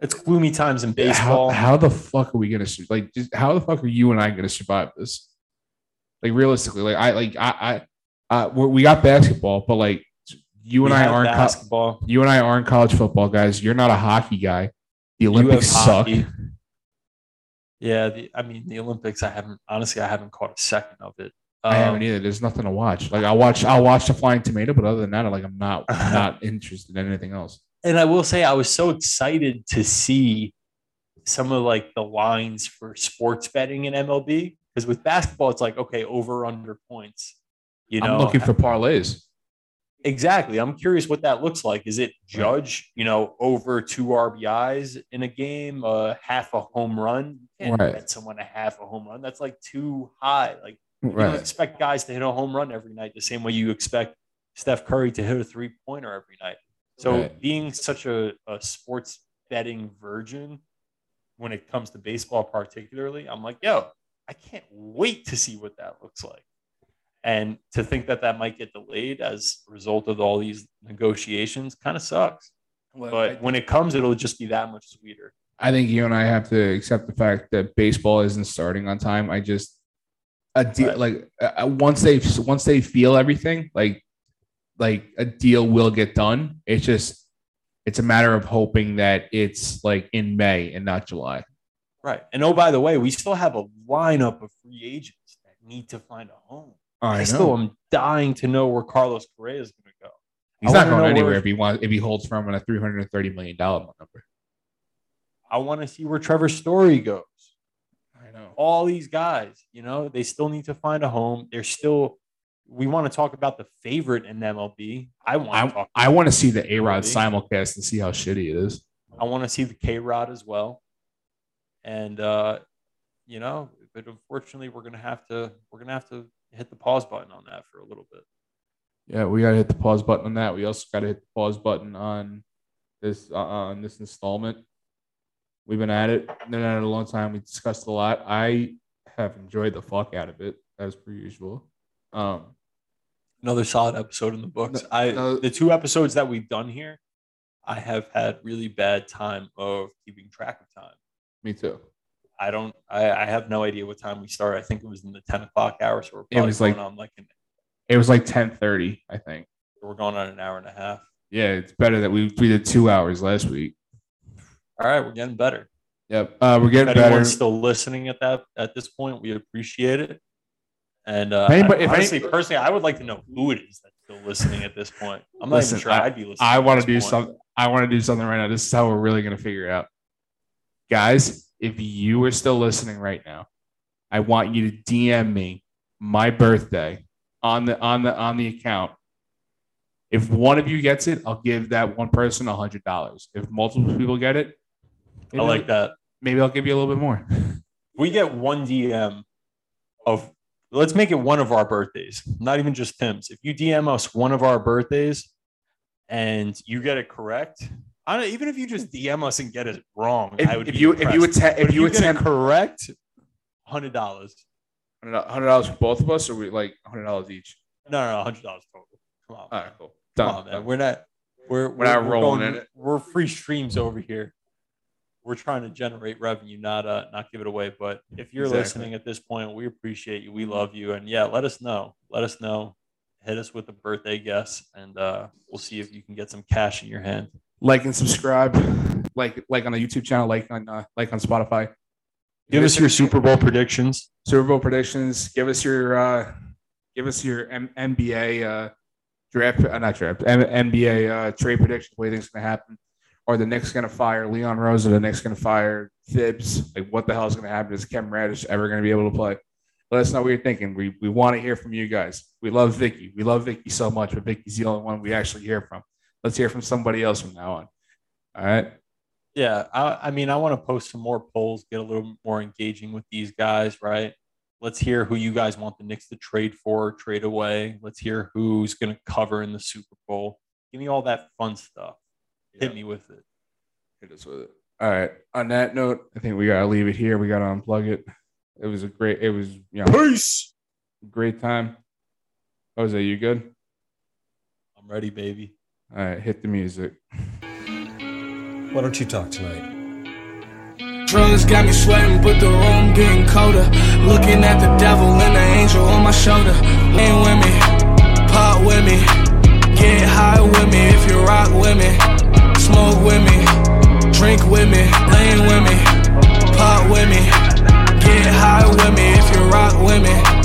B: It's gloomy times in baseball.
A: How, how the fuck are we gonna like? Just, how the fuck are you and I gonna survive this? Like realistically, like I like I I uh, we got basketball, but like you and
B: We
A: I aren't co-
B: basketball.
A: you and I aren't college football guys. You're not a hockey guy. The Olympics suck.
B: hockey. Yeah, the, I mean the Olympics. I haven't honestly. I haven't caught a second of it.
A: I haven't
B: Um,
A: either. There's nothing to watch. Like I'll watch I'll watch the Flying Tomato, but other than that, like I'm not I'm not interested in anything else.
B: and I will say I was so excited to see some of like the lines for sports betting in MLB because with basketball it's like okay over under points. You know,
A: I'm looking for parlays.
B: Exactly. I'm curious what that looks like. Is it judge you know over two RBIs in a game, uh, half a home run? You can't
A: Right.
B: bet someone a half a home run. That's like too high. Like you don't expect guys to hit a home run every night the same way you expect Steph Curry to hit a three pointer every night. So
A: Right.
B: being such a, a sports betting virgin when it comes to baseball particularly, I'm like, yo, I can't wait to see what that looks like. And to think that that might get delayed as a result of all these negotiations kind of sucks. But when it comes, it'll just be that much sweeter.
A: I think you and I have to accept the fact that baseball isn't starting on time. I just a deal
B: Right.
A: like uh, once they once they feel everything, like like a deal will get done. It's just it's a matter of hoping that it's like in May and not July.
B: Right. And oh, by the way, we still have a lineup of free agents that need to find a home. I, still am dying to know where Carlos Correa is going to go.
A: He's
B: I
A: not going anywhere if he wants if he holds firm on a three hundred and thirty million dollar number.
B: I want to see where Trevor Story goes.
A: I know.
B: All these guys, you know, they still need to find a home. They're still. We want to talk about the favorite in MLB. I want
A: I. I want to see the A Rod simulcast and see how shitty it is.
B: I want to see the K Rod as well. And uh, you know, but unfortunately, we're gonna have to we're gonna have to hit the pause button on that for a little bit.
A: Yeah, we got to hit the pause button on that. We also got to hit the pause button on this uh, on this installment. We've been at it, been at it a long time. We discussed a lot. I have enjoyed the fuck out of it as per usual. Um,
B: Another solid episode in the books.
A: No-
B: I
A: no-
B: the two episodes that we've done here, I have had really bad time of keeping track of time.
A: me too.
B: I don't. I, I have no idea what time we started. I think it was in the ten o'clock hour, so we're
A: It was
B: going
A: like-
B: on like an,
A: It was like ten thirty, I think.
B: we're going on an hour and a half.
A: Yeah, it's better that we we did two hours last week.
B: All right, we're getting better.
A: Yep, uh, we're
B: If
A: getting better.
B: anyone's still listening at that at this point, we appreciate it. And uh,
A: anybody-
B: I-
A: if
B: honestly,
A: any-
B: personally, I would like to know who it is that's still listening at this point. I'm not
A: Listen,
B: even sure
A: I-
B: I'd be listening.
A: I want to do
B: point.
A: something. I want to do something right now. This is how we're really going to figure it out. Guys, if you are still listening right now, I want you to DM me my birthday on the on the on the account. If one of you gets it, I'll give that one person a hundred dollars. If multiple people get it,
B: I like that.
A: Maybe I'll give you a little bit more.
B: we get one DM of let's make it one of our birthdays, not even just Tim's. If you DM us one of our birthdays and you get it correct, I don't, even if you just DM us and get it wrong,
A: If,
B: I would
A: if you if you attempt
B: But
A: if you attempt
B: correct, hundred dollars.
A: hundred dollars for both of us, or we like hundred dollars each.
B: No, no, no, hundred dollars total. Come on,
A: All right, cool.
B: come on, man. We're not. We're
A: We're not rolling
B: going-
A: in it.
B: We're free streams over here. We're trying to generate revenue, not uh, not give it away. But if you're
A: Exactly.
B: listening at this point, we appreciate you. We love you, and yeah, let us know. Let us know. Hit us with a birthday guess, and uh, we'll see if you can get some cash in your hand.
A: Like and subscribe, like like on the YouTube channel, like on uh, like on Spotify.
B: Give us your Super Bowl predictions.
A: Super Bowl predictions. Give us your uh, give us your M- NBA uh, draft, uh, not draft, M- NBA uh, trade predictions. What do you think's gonna happen? Or the Knicks gonna fire Leon Rose, or the Knicks gonna fire Thibs? Like, what the hell is gonna happen? Is Kevin Reddish ever gonna be able to play? Let us know what you're thinking. We we want to hear from you guys. We love Vicky. We love Vicky so much, but Vicky's the only one we actually hear from. Let's hear from somebody else from now on. All right.
B: Yeah, I, I mean, I want to post some more polls, get a little more engaging with these guys, right? Let's hear who you guys want the Knicks to trade for, trade away. Let's hear who's going to cover in the Super Bowl. Give me all that fun stuff. Hit me with it.
A: hit us with it. All right. On that note, I think we gotta leave it here. We gotta unplug it. It was a great. It was you know
B: Peace.
A: great time. Jose, you good?
B: I'm ready, baby.
A: All right, hit the music.
C: Why don't you talk tonight?
D: Drugs got me sweating, but the room getting colder. Looking at the devil and the angel on my shoulder. Lean with me, pop with me, get high with me if you rock with me. Smoke with me, drink with me, lean with me, pop with me, get high with me if you rock with me.